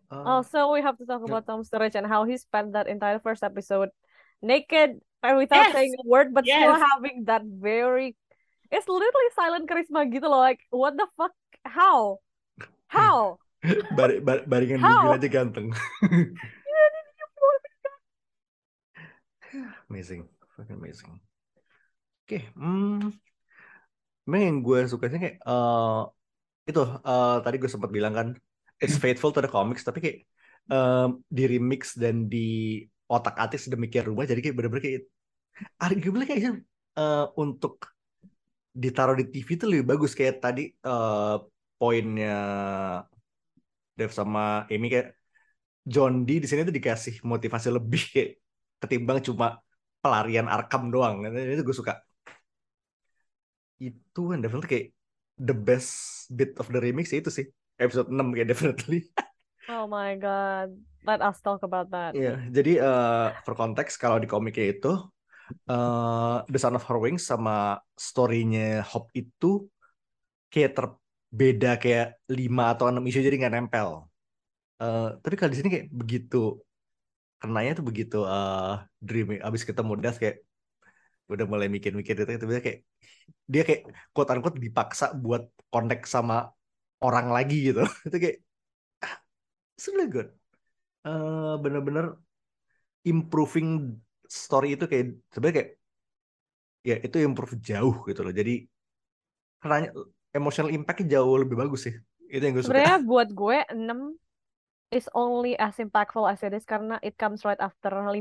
Um, Also, we have to talk yeah. about Tom Sturridge and how he spent that entire first episode naked and without Yes. saying a word, but still Yes. having that very. It's literally silent charisma gitu loh. Like, what the fuck? How? How? bar bar baringan mobil aja ganteng. amazing, fucking amazing. Oke, hmm, memang yang gue suka sih kayak eh itu eh, tadi gue sempat bilang kan, it's faithful to the comics, tapi kayak eh, di remix dan di otak atik sedemikian rupa, jadi kayak bener-bener kayak arguably kayaknya eh, untuk ditaruh di TV itu lebih bagus kayak tadi eh, poinnya Dev sama Amy kayak John Dee di sini tuh dikasih motivasi lebih kayak ketimbang cuma pelarian Arkham doang. Itu gue suka. Itu kan definitely kayak the best bit of the remix ya itu sih. Episode 6 kayak definitely. Oh my god. Let us talk about that. Iya, jadi eh for konteks kalau di komiknya itu eh The Son of Her Wings sama story-nya Hop itu kayak terbeda kayak 5 atau 6 isu jadi nggak nempel. Eh tapi kalau di sini kayak begitu kenanya tuh begitu eh dreamy abis ketemu Das kayak udah mulai mikir-mikir gitu tiba-tiba kayak dia kayak quote unquote dipaksa buat connect sama orang lagi gitu. Itu kayak ah, really good. Eh, bener-bener improving story itu kayak sebenarnya kayak ya itu improve jauh gitu loh. Jadi karena emotional impact-nya jauh lebih bagus sih. Itu yang gue suka. Sebenarnya buat gue 6 is only as impactful as it is karena it comes right after 5.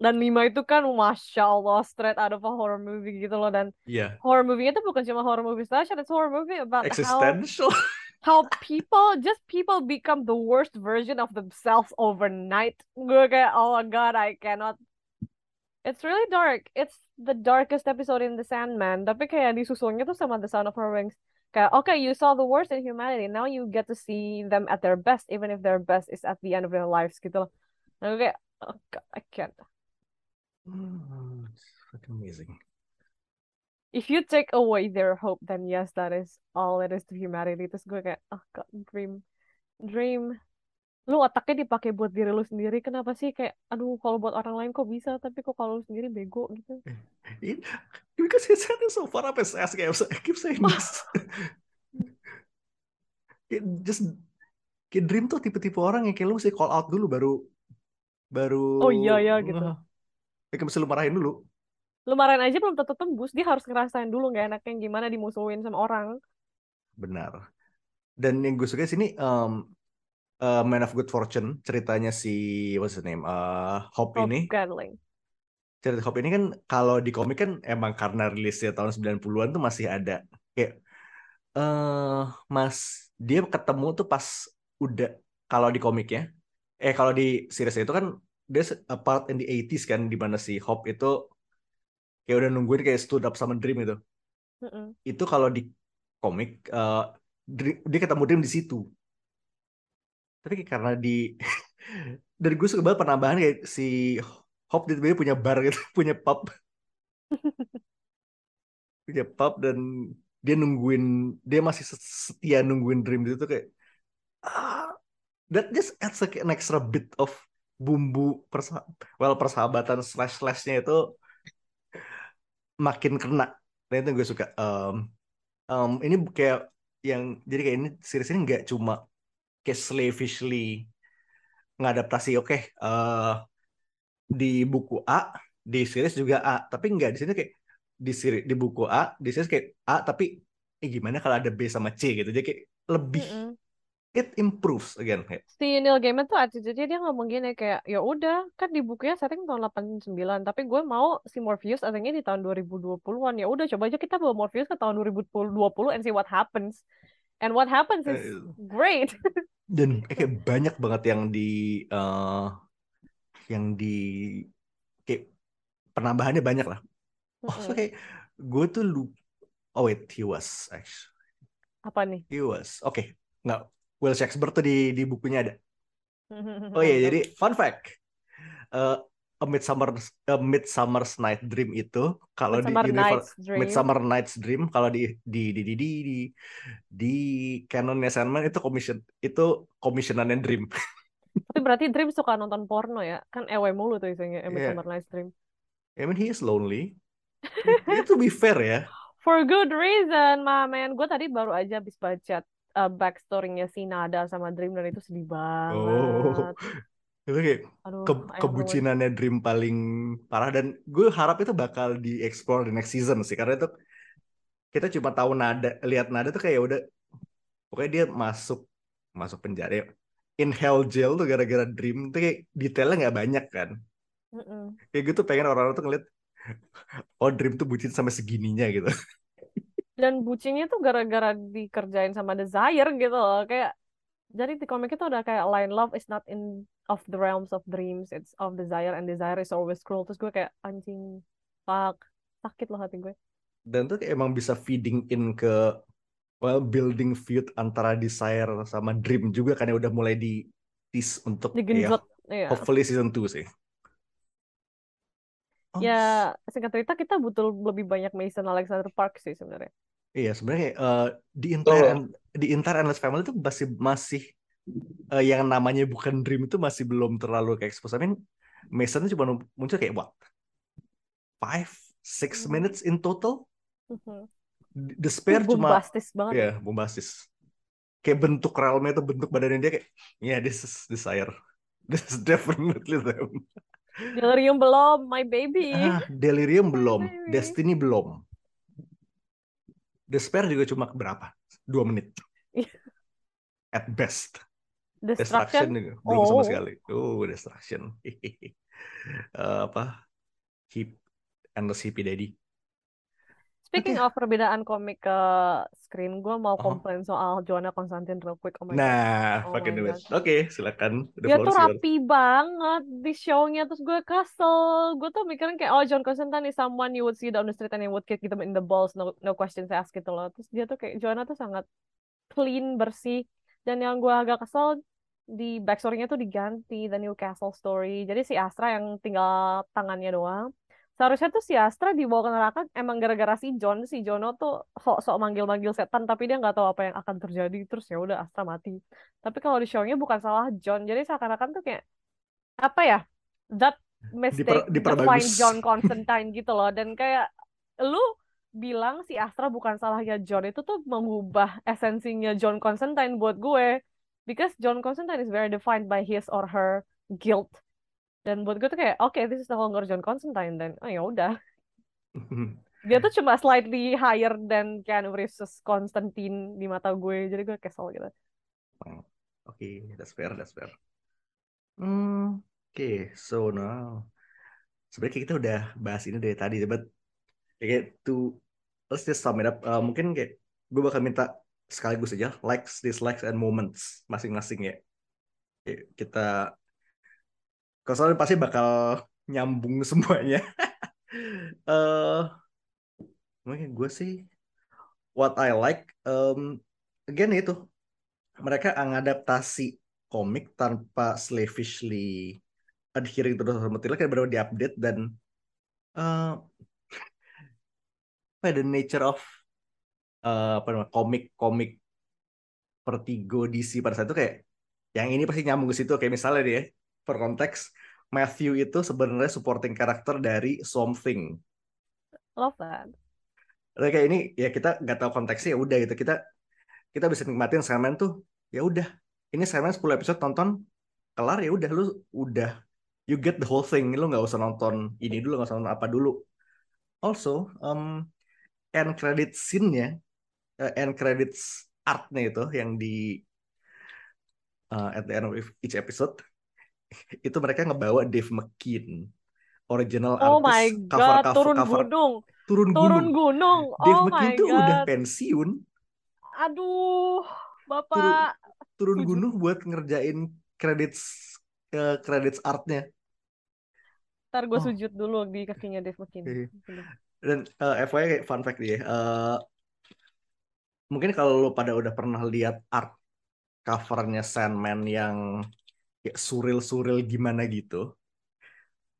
Dan 5 itu kan Masya Allah straight out of a horror movie gitu loh. Dan Iya. horror movie itu bukan cuma horror movie slasher, it's horror movie about how existential how people just people become the worst version of themselves overnight. Gue kayak oh my god, I cannot. It's really dark. It's the darkest episode in The Sandman. Tapi kayak disusulnya tuh sama The Sound of Her Wings. Okay, you saw the worst in humanity. Now you get to see them at their best, even if their best is at the end of their lives gitu loh. Kayak oh god, I can't. Hmm, it's fucking amazing If you take away their hope, then yes, that is all it is to humanity. Terus gue kayak, oh god, dream, dream. Lu otaknya dipakai buat diri lu sendiri, kenapa sih kayak, aduh, kalau buat orang lain kok bisa, tapi kok kalau lu sendiri bego gitu. It- because his head is so far up his ass kayak I keep saying this Kayak just kayak dream tuh tipe-tipe orang yang kayak lu mesti call out dulu baru baru Oh iya ya gitu. Nah, kayak mesti lu marahin dulu Lu marahin aja belum tentu tembus, dia harus ngerasain dulu nggak enaknya gimana dimusuhin sama orang. benar dan yang gue suka sini um, uh, Man of Good Fortune ceritanya si what's his name? Uh, Hope Hope ini. Gatling. cerita Hope ini kan kalau di komik kan emang karena rilisnya tahun 90-an tuh masih ada. Kayak eh Mas dia ketemu tuh pas udah kalau di komiknya eh kalau di series itu kan dia a part in the 80s kan di mana si Hope itu kayak udah nungguin kayak stood up sama Dream itu Mm-mm. itu kalau di komik Dream- dia ketemu Dream di situ tapi karena di dari gue suka banget penambahan kayak si Hop di tiba punya bar gitu punya pub. Punya pub dan dia nungguin dia masih setia nungguin Dream itu kayak ah, that just adds like an extra bit of bumbu persa well persahabatan slash slashnya itu makin kena. Dan itu gue suka um, um, ini kayak yang jadi kayak ini series ini nggak cuma kayak slavishly ngadaptasi oke eh, di buku A di series juga A tapi nggak di sini kayak di series di buku A di series kayak A tapi eh, gimana kalau ada B sama C? gitu. Jadi kayak lebih Mm-mm. it improves again kayak Si Neil Gaiman tuh attitude-nya dia ngomong gini kayak ya udah kan di bukunya setting tahun 89 tapi gue mau si Morpheus settingnya di tahun 2020-an ya udah coba aja kita bawa Morpheus ke tahun 2020 and see what happens and what happens is Eh, great. Dan kayak banyak banget yang di eh, yang di kayak penambahannya banyak lah. Oh, so kayak gue tuh lu oh wait he was actually. Apa nih? He was oke nggak Will Shakespeare tuh di di bukunya ada. Oh iya jadi fun fact. Eh, A Midsummer A Midsummer's Night Dream itu kalau di Midsummer Night's Dream Midsummer Night's Dream kalau di di di di di di, di canonnya Sandman itu commission itu commissionannya Dream. tapi berarti Dream suka nonton porno ya kan ewe mulu tuh isinya A Iya. Midsummer Night's Dream I mean he is lonely. To be fair ya. For good reason, ma man. Gue tadi baru aja habis baca uh, backstory-nya si Nada sama Dream dan itu sedih Oh, banget. Itu kayak Aduh, ke kebucinannya Dream paling parah. Dan gue harap itu bakal dieksplor di next season sih. Karena itu kita cuma tahu nada lihat nada tuh kayak ya udah pokoknya dia masuk masuk penjara. In hell jail tuh gara-gara Dream. Tuh kayak detailnya nggak banyak kan. Mm-mm. kayak gitu pengen orang-orang tuh ngeliat oh Dream tuh bucin sampai segininya gitu. Dan bucinnya tuh gara-gara dikerjain sama Desire gitu loh. Kayak jadi di komik itu udah kayak line love is not in of the realms of dreams, it's of desire and desire is always cruel. Terus gue kayak anjing, fuck, sakit loh hati gue. dan tuh emang bisa feeding in ke well building feud antara Desire sama Dream juga kan ya udah mulai di tease untuk ya Digenjot, iya. hopefully season 2 sih. Oh, Ya singkat cerita kita butuh lebih banyak Mason Alexander Park sih sebenarnya. Iya sebenarnya eh, di entire Oh. End- di entire Endless Family itu masih masih eh, yang namanya bukan Dream itu masih belum terlalu kayak expose. I mean Mason cuma muncul kayak what five six Hmm. minutes in total. Mhm. The Spare cuma Bombastis banget ya ya. bombastis. Kayak bentuk realmnya itu bentuk badannya dia kayak ya this is Desire. This is definitely them. Delirium belum, my baby. Ah, Delirium belum, baby. Destiny belum. Despair juga cuma berapa? Dua menit. Iya. At best. Destruction Destruction. juga belum sama Oh. sekali. Oh, Destruction. Eh, apa? Hip, Endless Hippie Daddy. Speaking of perbedaan komik ke screen, gue mau Oh. komplain soal Joanna Constantine real quick. Oh my God. Nah, Oh fucking my do it. God. Oke, silakan. The Dia tuh yours. rapi banget di show-nya, terus gue kesel. Gue tuh mikirin kayak, oh John Constantine is someone you would see down the street and you would kick them in the balls, no, no questions asked gitu loh. Terus dia tuh kayak, Joanna tuh sangat clean, bersih. Dan yang gue agak kesel, di backstory-nya tuh diganti, the Newcastle story. Jadi si Astra yang tinggal tangannya doang. Seharusnya tuh si Astra dibawa ke neraka emang gara-gara si John, si Jono tuh sok-sok manggil-manggil setan, tapi dia nggak tahu apa yang akan terjadi. Terus ya udah Astra mati. Tapi kalau di show-nya bukan salah John, jadi seakan-akan tuh kayak apa ya? That mistake diperbagus. define John Constantine gitu loh. Dan kayak lu bilang si Astra bukan salahnya John itu tuh mengubah esensinya John Constantine buat gue. Because John Constantine is very defined by his or her guilt. Dan buat gue tuh kayak, oke, this is no longer John Constantine. Dan, oh ya udah. Dia tuh cuma slightly higher than Keanu Reeves Constantine di mata gue. Jadi gue kesel gitu. Oke, that's fair, that's fair. Hmm, oke, so now sebenarnya kita udah bahas ini dari tadi, but kayak to let's just sum it up. Uh, mungkin kayak gue bakal minta sekaligus aja likes, dislikes, and moments masing-masing ya. Kita, soalnya pasti bakal nyambung semuanya. Eh, mungkin gue sih what I like, um, again itu mereka ngadaptasi komik tanpa slavishly adhering terus sama material kayak benar diupdate dan apa ya, the nature of eh, apa namanya komik-komik Vertigo DC pada saat itu kayak yang ini pasti nyambung ke situ kayak misalnya dia per konteks Matthew itu sebenarnya supporting karakter dari Swamp Thing Love that. Kayak ini ya kita nggak tahu konteksnya ya udah gitu. Kita kita bisa nikmatin Sandman tuh ya udah. Ini Sandman 10 episode tonton kelar ya udah. Lu udah you get the whole thing. Lu nggak usah nonton ini dulu nggak usah nonton apa dulu. Also um, end credit scene-nya eh, end credits artnya itu yang di uh, at the end of each episode itu mereka ngebawa Dave McKean original Oh my artis cover God, cover turun cover gunung. turun Turun gunung gunung. Dave Oh McKean my tuh udah pensiun Aduh, turun Bapak. turun Sujud. gunung buat ngerjain credits uh, credits artnya Ntar gue Oh. sujud dulu di kakinya Dave McKean. Iya. Dan uh, FYI kayak fun fact dia uh, mungkin kalau lo pada udah pernah lihat art covernya Sandman yang ya surreal-surreal gimana gitu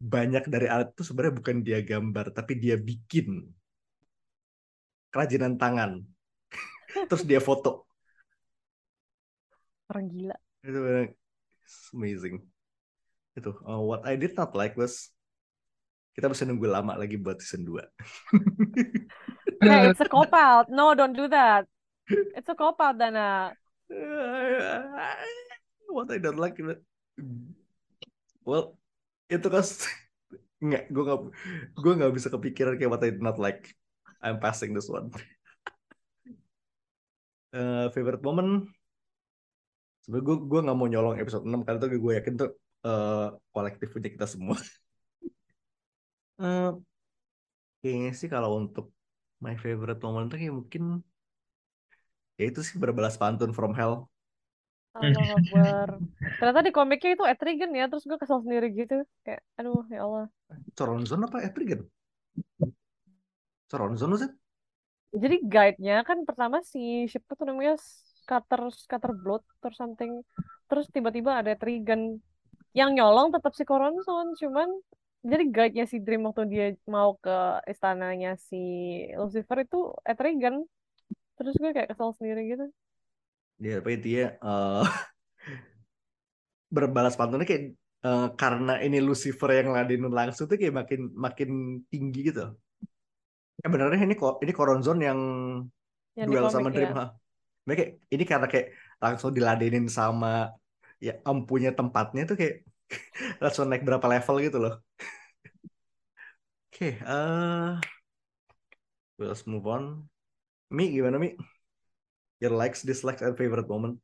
banyak dari art itu sebenarnya bukan dia gambar tapi dia bikin kerajinan tangan terus dia foto Orang gila. itu bener it's amazing itu uh, what I did not like was kita bisa nunggu lama lagi buat season 2 Hey, it's a cop out. No, don't do that. It's a cop out, Dana. what I don't like well itu kan nggak gue nggak gue nggak bisa kepikiran kayak what I did not like. I'm passing this one. Eh, favorite moment? Sebenarnya gue gue nggak mau nyolong episode 6 karena tuh gue yakin tuh eh, kolektif punya kita semua. Eh, kayaknya sih kalau untuk my favorite moment tuh kayak mungkin ya itu sih berbalas pantun from hell Akbar. Ternyata di komiknya itu Etrigan ya, terus gue kesel sendiri gitu. Kayak, aduh ya Allah. Coronzon apa Etrigan? Coronzon it? Jadi guide-nya kan pertama si siapa tuh namanya Scatter Scatter Blood or something. Terus tiba-tiba ada Etrigan. Yang nyolong tetap si Coronzon, cuman jadi guide-nya si Dream waktu dia mau ke istananya si Lucifer itu Etrigan. Terus gue kayak kesel sendiri gitu. Dia apa intinya eh, berbalas pantunnya kayak eh, karena ini Lucifer yang ladenin langsung tuh kayak makin makin tinggi gitu. Eh benernya ini kok ini Coronzon yang Yang duel sama Dream ya. ha. Mereka kayak ini karena kayak langsung diladenin sama ya ampunya tempatnya tuh kayak langsung naik berapa level gitu loh. Oke, eh let's move on. Mi gimana Mi? Your likes, dislikes, and favorite moment?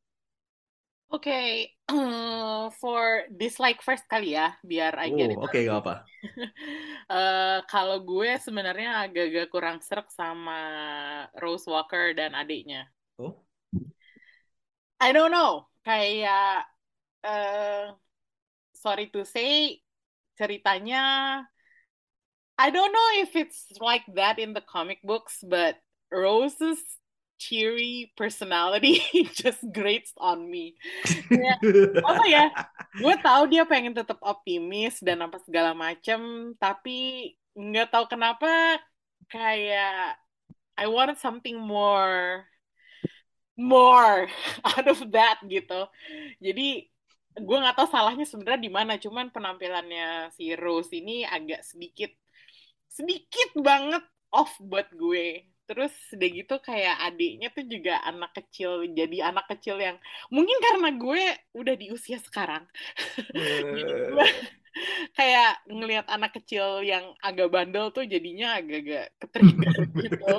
Oke, for dislike first kali ya, biar I get it Oh, oke, out. gak apa. Eh, kalau gue sebenarnya agak-agak kurang serak sama Rose Walker dan adiknya. Oh, I don't know, kayak eh sorry to say, ceritanya I don't know if it's like that in the comic books, but Rose's cheery personality just grates on me. Kayak, apa ya? Gue tahu dia pengen tetap optimis dan apa segala macem, tapi nggak tahu kenapa kayak I wanted something more more out of that gitu. Jadi gue nggak tahu salahnya sebenarnya di mana, cuman penampilannya si Rose ini agak sedikit sedikit banget off buat gue. Terus udah gitu kayak adiknya tuh juga anak kecil, jadi anak kecil yang mungkin karena gue udah di usia sekarang. Gue kayak ngelihat anak kecil yang agak bandel tuh jadinya agak-agak ketrigger gitu.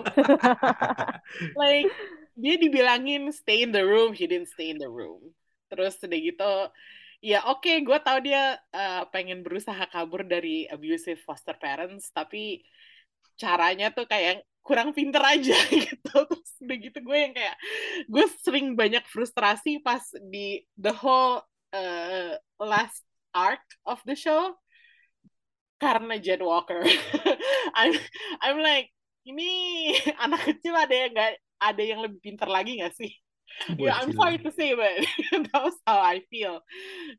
like dia dibilangin stay in the room, he didn't stay in the room. Terus udah gitu, ya oke, gue tahu dia uh, pengen berusaha kabur dari abusive foster parents, tapi caranya tuh kayak kurang pinter aja gitu. Terus udah gitu gue yang kayak, gue sering banyak frustrasi pas di the whole uh, last arc of the show karena Jen Walker. I'm I'm like ini anak kecil ada yang nggak ada yang lebih pintar lagi nggak sih? Yeah, I'm sorry to say, but that was how I feel.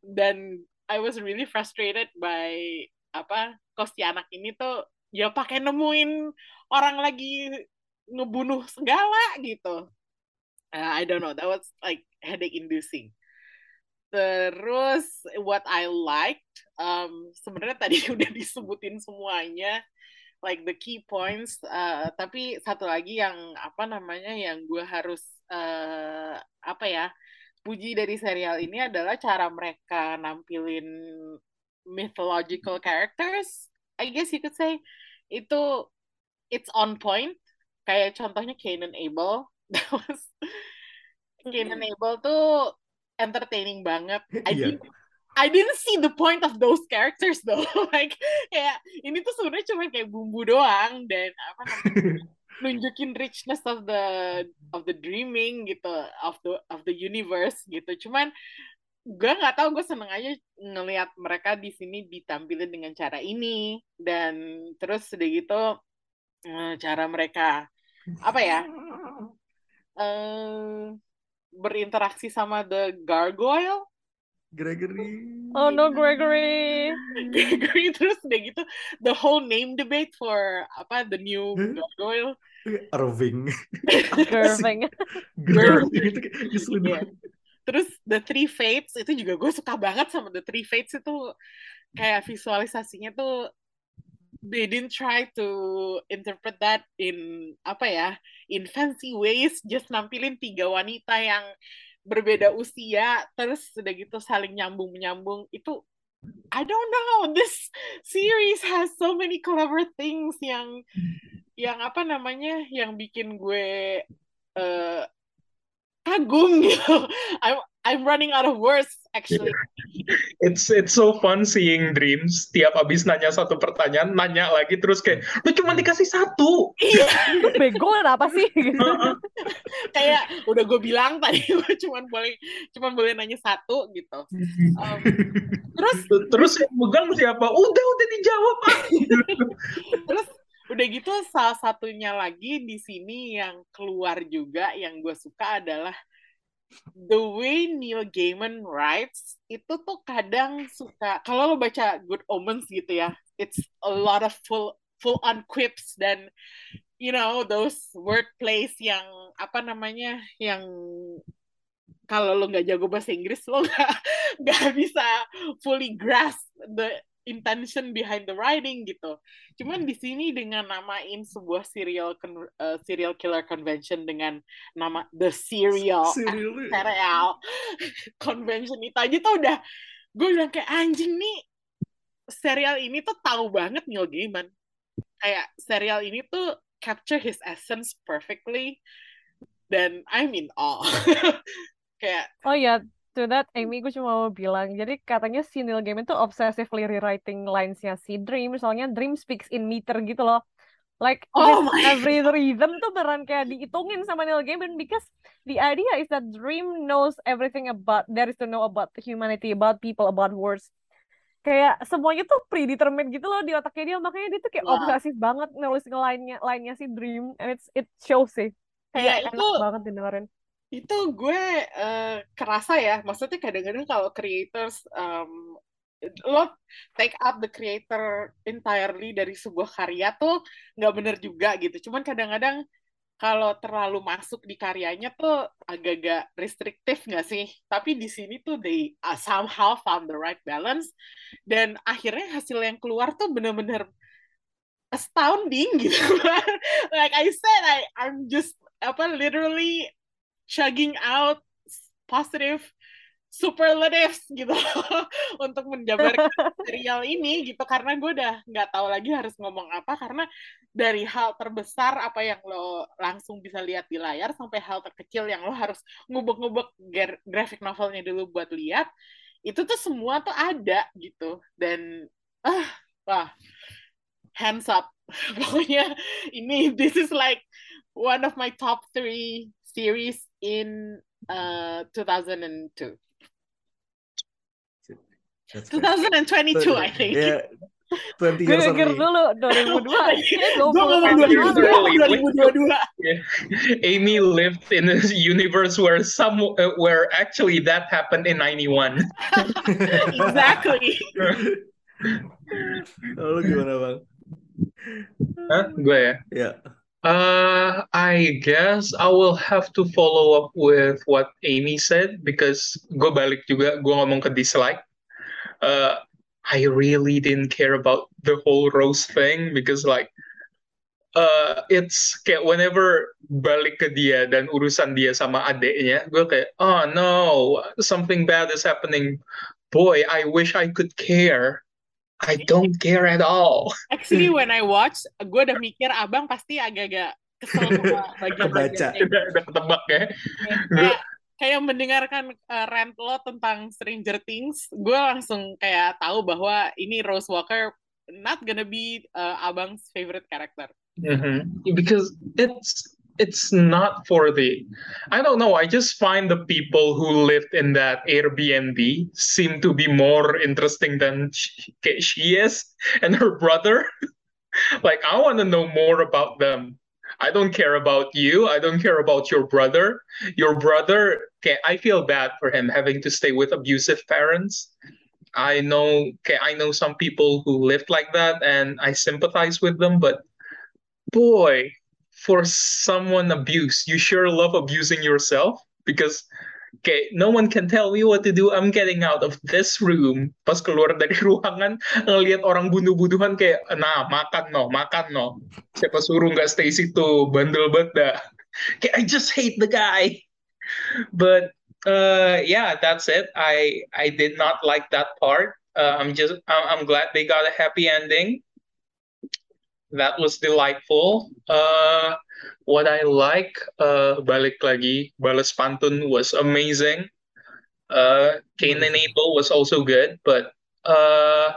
Dan I was really frustrated by apa kos si anak ini tuh ya pakai nemuin orang lagi ngebunuh segala gitu. Uh, I don't know, that was like headache inducing. Terus what I liked, um, sebenarnya tadi udah disebutin semuanya, like the key points. uh, tapi satu lagi yang apa namanya yang gue harus uh, apa ya puji dari serial ini adalah cara mereka nampilin mythological characters. I guess you could say itu it's on point. Kayak contohnya Cain and Abel. That was Cain and Abel tuh entertaining banget. I Iya. didn't I didn't see the point of those characters though. like kayak ini tuh sebenarnya cuma kayak bumbu doang dan apa namanya nunjukin richness of the of the dreaming gitu of the of the universe gitu. Cuman gue nggak tahu gue seneng aja ngelihat mereka di sini ditampilin dengan cara ini dan terus udah gitu cara mereka apa ya eh berinteraksi sama the gargoyle Gregory. Oh no, Gregory. Gregory terus udah gitu the whole name debate for apa the new gargoyle Irving. Irving. Irving itu kayak ngeselin Iya. banget. Terus The Three Fates itu juga gue suka banget sama The Three Fates itu kayak visualisasinya tuh they didn't try to interpret that in apa ya in fancy ways just nampilin tiga wanita yang berbeda usia terus udah gitu saling nyambung menyambung itu I don't know this series has so many clever things yang yang apa namanya yang bikin gue eh, kagum gitu I'm I'm running out of words actually It's it's so fun seeing dreams. Tiap abis nanya satu pertanyaan, nanya lagi terus kayak lu cuma dikasih satu. iya Lu bego kenapa sih? Gitu. kayak udah gue bilang tadi gue cuman boleh cuman boleh nanya satu gitu Um, terus Terus yang megang siapa? Udah udah dijawab. terus udah gitu salah satunya lagi di sini yang keluar juga yang gue suka adalah the way Neil Gaiman writes itu tuh kadang suka kalau lo baca Good Omens gitu ya it's a lot of full full on quips dan you know those wordplays yang apa namanya yang kalau lo nggak jago bahasa Inggris lo nggak bisa fully grasp the intention behind the writing gitu. Cuman di sini dengan namain sebuah serial uh, serial killer convention dengan nama the serial Serial. serial convention itu aja tuh udah gue bilang kayak anjing nih serial ini tuh tahu banget Neil Gaiman. Kayak serial ini tuh capture his essence perfectly dan I'm in awe. kayak Oh ya, to that Amy gue cuma mau bilang, jadi katanya si Neil Gaiman tuh obsessively rewriting lines-nya si Dream, soalnya Dream speaks in meter gitu loh. Like Oh my every rhythm tuh beneran kayak dihitungin sama Neil Gaiman because the idea is that Dream knows everything about there is to know about humanity, about people, about words. Kayak semuanya tuh predetermined gitu loh di otaknya dia, makanya dia tuh kayak Wah. obsesif banget nulis line-nya line-nya si Dream and it's it shows sih. Iya, Kayak enak itu- banget didengerin. Itu gue eh, kerasa ya maksudnya kadang-kadang kalau creators um, lo take out the creator entirely dari sebuah karya tuh nggak bener juga gitu. Cuman kadang-kadang kalau terlalu masuk di karyanya tuh agak-agak restriktif nggak sih? Tapi di sini tuh they uh, somehow found the right balance dan akhirnya hasil yang keluar tuh bener-bener astounding gitu. Like I said I I'm just apa literally chugging out positive superlatives gitu untuk menjabarkan serial ini gitu. Karena gue udah nggak tahu lagi harus ngomong apa. Karena dari hal terbesar apa yang lo langsung bisa lihat di layar sampai hal terkecil yang lo harus ngubek-ngubek gra- graphic novelnya dulu buat lihat itu tuh semua tuh ada gitu. Dan ah wah hands up. Pokoknya ini this is like one of my top three series in uh 2002 That's fair. 2022 I think Yeah, 20 years mikir dulu 2002 Kayaknya gue ngomong Early. 2022 2022 Yeah. Amy lived in a universe where some uh, where actually that happened in 91. exactly Lalu gimana bang? Hah? Gue ya. Ya, Uh, I guess I will have to follow up with what Amy said because gue balik juga gue ngomong ke dislike. Uh, I really didn't care about the whole Rose thing because like uh, it's kayak whenever balik ke dia dan urusan dia sama adeknya, gue kayak oh no something bad is happening. Boy, I wish I could care. I don't care at all. actually when I watch gue udah mikir abang pasti agak-agak kesel sama Kebaca. kayak Udah, udah ketebak ya. kayak kayak mendengarkan uh, rant lo tentang Stranger Things, gue langsung kayak tahu bahwa ini Rose Walker not gonna be uh, abang's favorite character. Mhm. Because it's it's not for the I don't know, I just find the people who lived in that Airbnb seem to be more interesting than she, she is and her brother. like I want to know more about them. I don't care about you. I don't care about your brother. Your brother, okay, I feel bad for him having to stay with abusive parents. I know, okay, I know some people who lived like that, and I sympathize with them. But boy, for someone abuse you sure love abusing yourself because Okay, no one can tell me what to do. I'm getting out of this room. Pas keluar dari ruangan, ngelihat orang bunuh-bunuhan kayak, nah makan no, makan no. Siapa suruh nggak stay situ, bandel banget dah. Okay, I just hate the guy. But uh, yeah, that's it. I I did not like that part. Uh, I'm just I'm, I'm glad they got a happy ending. That was delightful. Uh, what I like, uh, balik lagi, balas pantun was amazing. Uh, Cain and Abel was also good, but uh,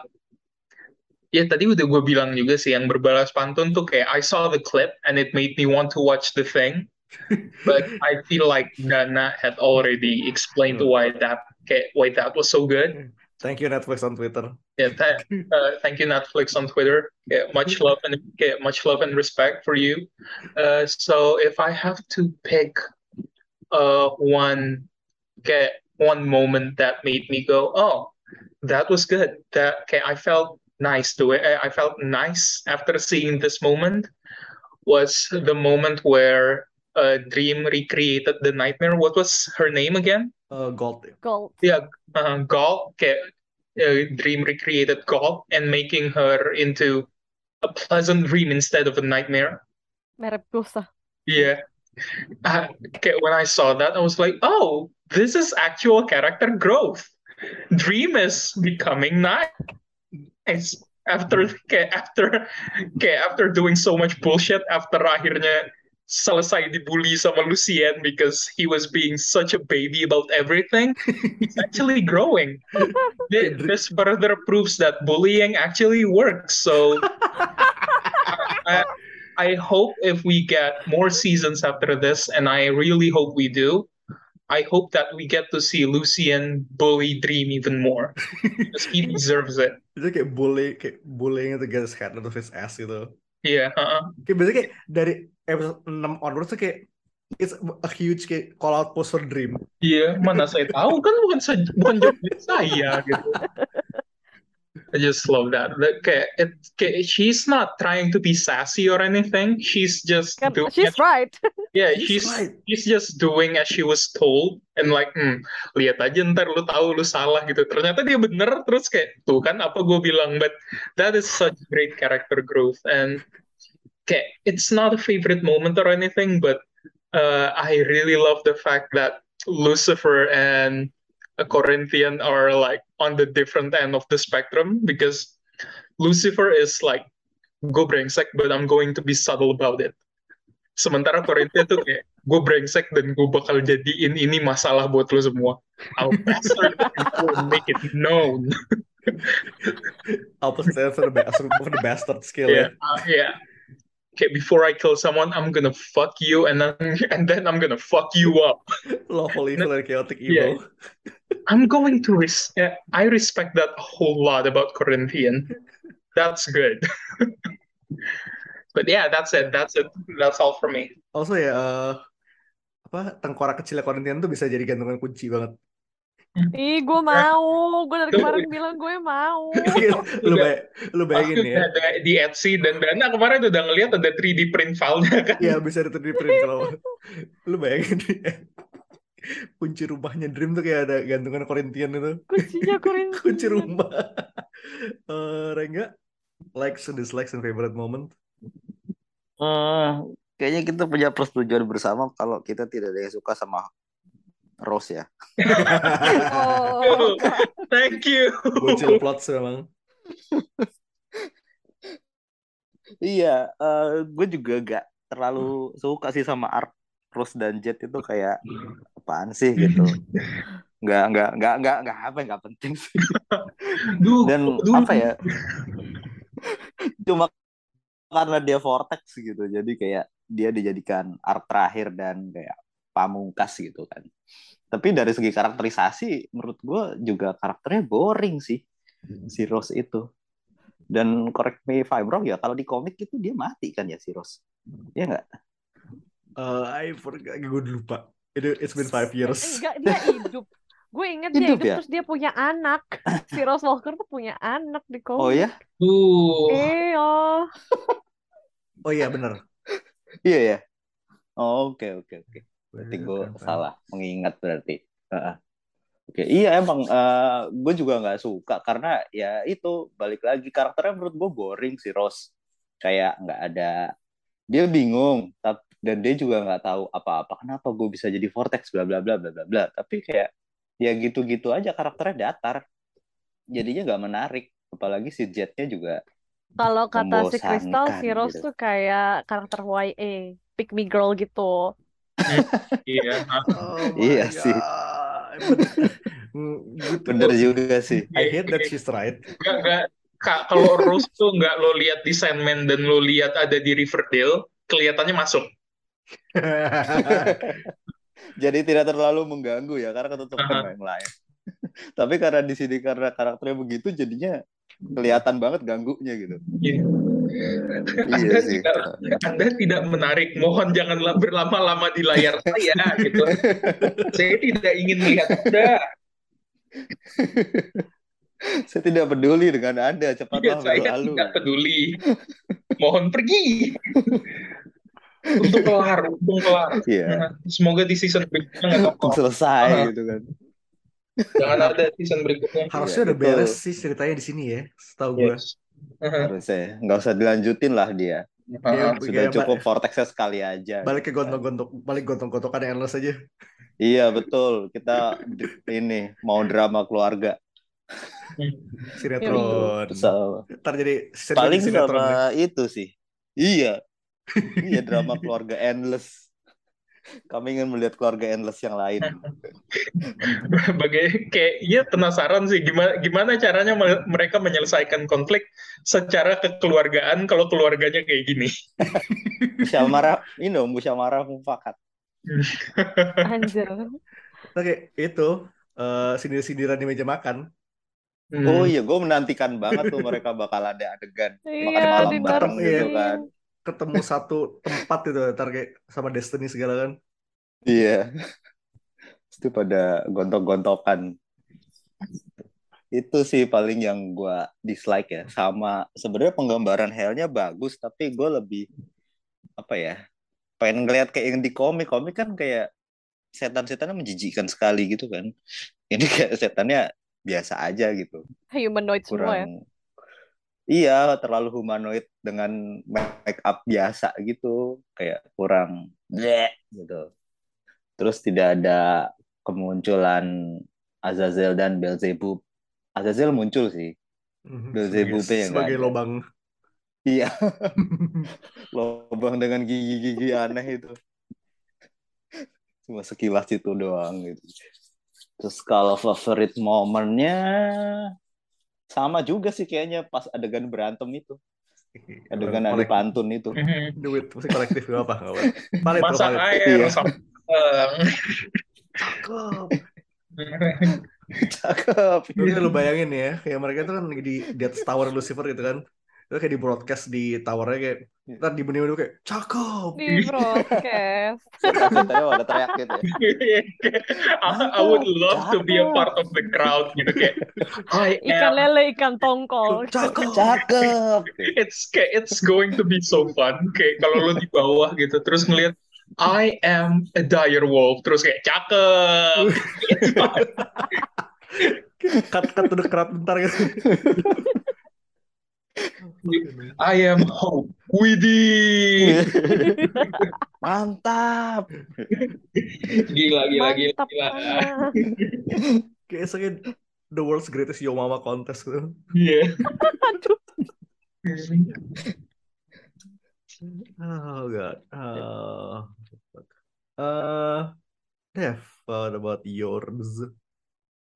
ya tadi udah gue bilang juga sih yang berbalas pantun tuh kayak I saw the clip and it made me want to watch the thing, but I feel like Dana had already explained why that kayak why that was so good. Thank you Netflix on Twitter. Yeah, th- uh, thank you Netflix on Twitter. Yeah, much love and yeah, much love and respect for you. Uh, so if I have to pick uh one get one moment that made me go, oh, that was good. That okay, I felt nice to it. I felt nice after seeing this moment. Was the moment where uh, Dream recreated the nightmare. What was her name again? Uh, Gold. Gold. Yeah, uh, Gaul. Okay, uh, Dream recreated Gaul and making her into a pleasant dream instead of a nightmare. Merek. Yeah. Uh, okay, when I saw that, I was like, oh, this is actual character growth. Dream is becoming nice after okay, after okay, after doing so much bullshit after akhirnya selesai dibully sama Lucien because he was being such a baby about everything. He's actually growing. This further proves that bullying actually works. So I, I hope if we get more seasons after this, and I really hope we do, I hope that we get to see Lucien bully Dream even more because he deserves it. Itu kayak bully, kayak bullying itu get his head out of his ass gitu. Iya, heeh. Uh-uh. Kayak biasanya kayak dari episode 6 onwards tuh kayak it's a huge kayak call out post for Dream. Iya, mana saya tahu kan bukan saya, bukan job saya gitu. I just love that. That kayak, it, kayak she's not trying to be sassy or anything. She's just Kan, doing she's right. Yeah, She's she's right. she's just doing as she was told and like, hmm, lihat aja ntar lu tahu lu salah gitu. Ternyata dia bener terus kayak tuh kan apa gue bilang, but that is such great character growth and kayak it's not a favorite moment or anything, but uh, I really love the fact that Lucifer and a Corinthian are like on the different end of the spectrum because Lucifer is like gue brengsek but I'm going to be subtle about it. Sementara Corinthian tuh kayak gue brengsek dan gue bakal jadiin ini masalah buat lo semua. I'll bastard and make it known. I'll bastard, for the bastard skill Yeah, ya. uh, yeah. Okay, before I kill someone, I'm gonna fuck you, and then and then I'm gonna fuck you up. Lawful evil and chaotic Yeah. evil. I'm going to res- yeah, I respect that a whole lot about Corinthian. That's good. but yeah, that's it. That's it. That's all for me. Also ya, eh, apa tengkorak kecilnya Corinthian tuh bisa jadi gantungan kunci banget. Ih, gue mau. Gue dari kemarin bilang gue mau. lu bay lu bayangin ya. ada di Etsy dan Dana kemarin udah ngeliat ada 3D print file-nya kan. Iya bisa di 3D print kalau lu bayangin ya. Kunci rumahnya Dream tuh kayak ada gantungan Corinthian itu. Kuncinya Corinthian. Kunci rumah. Eh, Rengga, likes and dislikes and favorite moment. Eh, kayaknya kita punya persetujuan bersama kalau kita tidak ada yang suka sama Rose ya. Oh, Thank you. Bocil plots memang. Iya, eh gue juga gak terlalu suka sih sama arc Rose dan Jet itu kayak apaan sih gitu nggak nggak nggak nggak nggak apa nggak penting sih Duh, dan duh. apa ya cuma karena dia vortex gitu jadi kayak dia dijadikan arc terakhir dan kayak pamungkas gitu kan tapi dari segi karakterisasi menurut gue juga karakternya boring sih si Rose itu dan correct me if I'm wrong ya kalau di komik itu dia mati kan ya si Rose ya nggak Eh, I forgot, gue lupa. It, it's been five years. Enggak, dia hidup. Gue inget dia Hidup hidup ya? terus dia punya anak. Si Rose Walker tuh punya anak di komik. oh ya Tuh. Iya. Oh iya bener. iya ya oh, oke oke oke berarti gue Keren, keren. salah mengingat berarti Heeh. Oke, iya emang gue juga nggak suka karena ya itu balik lagi karakternya menurut gue boring si Rose kayak nggak ada dia bingung dan dia juga nggak tahu apa-apa kenapa gue bisa jadi vortex bla bla bla bla bla bla tapi kayak ya gitu-gitu aja karakternya datar jadinya nggak menarik apalagi si Jetnya juga Kalau kata si Crystal, si Rose gitu. tuh kayak karakter YA, pick me girl gitu. Iya. Oh Iya sih. God. Gitu. bener juga sih I hate that she's right. Nggak, nggak, Kak, kalau Rose tuh nggak lo lihat di Sandman dan lo lihat ada di Riverdale, kelihatannya masuk. jadi tidak terlalu mengganggu ya karena ketutupan Aha. sama yang lain. Tapi karena di sini karena karakternya begitu jadinya kelihatan banget ganggunya gitu. Iya. Iya Anda sih. tidak, Anda tidak menarik. Mohon janganlah berlama-lama di layar saya, gitu. Saya tidak ingin melihat Anda. Saya tidak peduli dengan Anda, Iya, cepatlah saya berlalu. tidak peduli. Mohon pergi. Untuk kelar, untuk kelar. Iya, Nah, Semoga di season berikutnya nggak selesai Ah. gitu kan. Jangan ada season berikutnya. Harusnya Iya, udah betul. beres sih ceritanya di sini ya, setahu gue. Yes. Aha. Harusnya nggak usah dilanjutin lah dia. Aha. Sudah cukup vortexnya sekali aja. balik ke gontok-gontok, balik gontok-gontokan yang endless aja. Iya betul. Kita ini mau drama keluarga. Sinetron. So, Ntar jadi paling sinetron ya. sama itu sih. Iya. Iya drama keluarga endless. Kami ingin melihat keluarga endless yang lain. Bagai kayak iya penasaran sih gimana gimana caranya me- mereka menyelesaikan konflik secara kekeluargaan kalau keluarganya kayak gini. Musyawarah, ini dong musyawarah mufakat. Anjir. Oke, itu eh, sindir-sindiran di meja makan. Hmm. Oh iya, gue menantikan banget tuh mereka bakal ada adegan makan Iya, malam dinner bareng gitu kan. Ketemu satu tempat itu, ntar kayak sama Destiny segala kan. Iya. Itu pada gontok-gontokan. Itu sih paling yang gue dislike ya. Sama sebenarnya penggambaran Hell-nya bagus, tapi gue lebih apa ya? Pengen ngeliat kayak yang di komik. Komik kan kayak setan-setannya menjijikkan sekali gitu kan. Ini kayak setannya biasa aja gitu. Humanoid semua ya. kurang iya terlalu humanoid dengan make up biasa gitu kayak kurang bleh gitu. Terus tidak ada kemunculan Azazel dan Beelzebub Azazel muncul sih. Mhm, Beelzebub sebagai, ya nggak sebagai ada. lobang. iya. Lobang dengan gigi-gigi aneh itu. Cuma sekilas itu doang gitu. Terus kalau favorite momennya sama juga sih kayaknya pas adegan berantem itu adegan adu Kolek- pantun itu. Duit, mesti kolektif gak apa, gak apa. Valid, Masak valid. air Iya. Cakep. cakep Lu, lu bayangin ya, kayak mereka tuh kan di, di atas tower Lucifer gitu kan. Itu kayak di broadcast di towernya kayak, ntar di benih kayak, cakep. Di broadcast. pada teriak gitu ya I, I would love to be a part of the crowd gitu kayak I Ikan am lele, ikan tongkol. Cakep. cakep it's kayak it's going to be so fun kayak kalau lo di bawah gitu terus ngeliat I am a dire wolf terus kayak cakep. Cut, cut to the crowd bentar gitu. I am hope Widih mantap gila gila gila Mantap gila. Kayak sekali the world's greatest Yo Mama contest gitu. Iya. Aduh. Oh god. Oh. Eh, Dev, what about yours?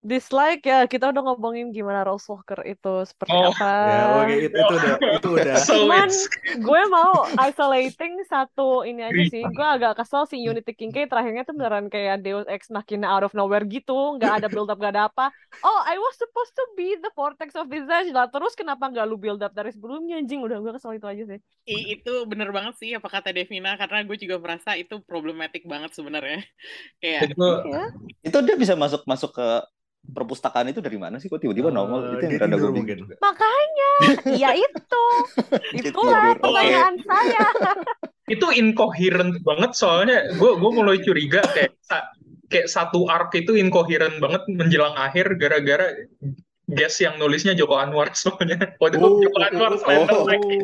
Dislike ya, kita udah ngomongin gimana Rose Walker itu seperti Oh. apa. Ya, oke itu, itu udah itu udah. So Cuman it's gue mau isolating satu ini aja sih. Cerita. Gue agak kesel si Unity Kincaid terakhirnya tuh beneran kayak Deus Ex Machina out of nowhere gitu. Nggak ada build up, nggak ada apa. Oh, I was supposed to be the vortex of visage lah. Terus kenapa nggak lu build up dari sebelumnya anjing? Udah gue kesel itu aja sih. I- itu bener banget sih apa kata Devina karena gue juga merasa itu problematik banget sebenarnya kayak itu Ya. Itu dia bisa masuk masuk ke perpustakaan itu dari mana sih? Kok tiba-tiba nongol? Eh, Itu yang rada gue bingung mungkin. juga. Makanya, ya itu. Itulah pertanyaan saya. itu incoherent banget soalnya gue gue mulai curiga kayak sa- kayak satu arc itu incoherent banget menjelang akhir gara-gara guest yang nulisnya Joko Anwar soalnya waktu itu Oh, Joko oh, Anwar oh, slender oh. lagi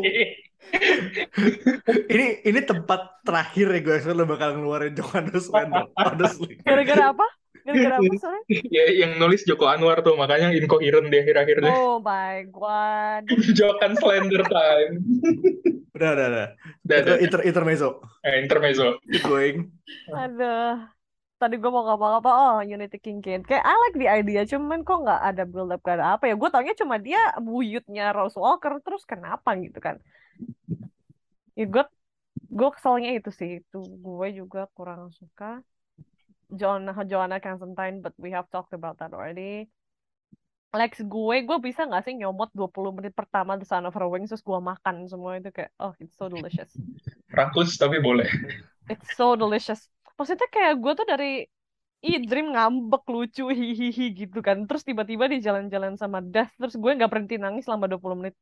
Ini ini tempat terakhir ya gue lo bakal ngeluarin Wendell, honestly. Gara-gara apa? Gara-gara apa soalnya? ya yang nulis Joko Anwar tuh makanya incoherent di akhir-akhirnya Oh my god. Jokan slender time Udah, udah, udah. Udah, Itu udah. inter intermezzo. Eh, intermezzo Keep going. Aduh. Tadi gue mau ngomong apa? Oh, Unity Kincaid. Kayak I like the idea, cuman kok nggak ada build up, gak ada apa ya. Gue taunya cuma dia buyutnya Rose Walker, terus kenapa gitu kan. Ya gue, gue keselnya itu sih. Itu gue juga kurang suka. Joanna, Joanna Constantine, but we have talked about that already. Lex gue, gue bisa nggak sih nyomot 20 menit pertama The Son of Her Wings, terus gue makan semua itu kayak, oh, it's so delicious. rakus tapi boleh It's so delicious. Maksudnya kayak gue tuh dari Ih, Dream ngambek lucu hihihi gitu kan. Terus tiba-tiba dia jalan-jalan sama Death, terus gue nggak berhenti nangis selama 20 menit.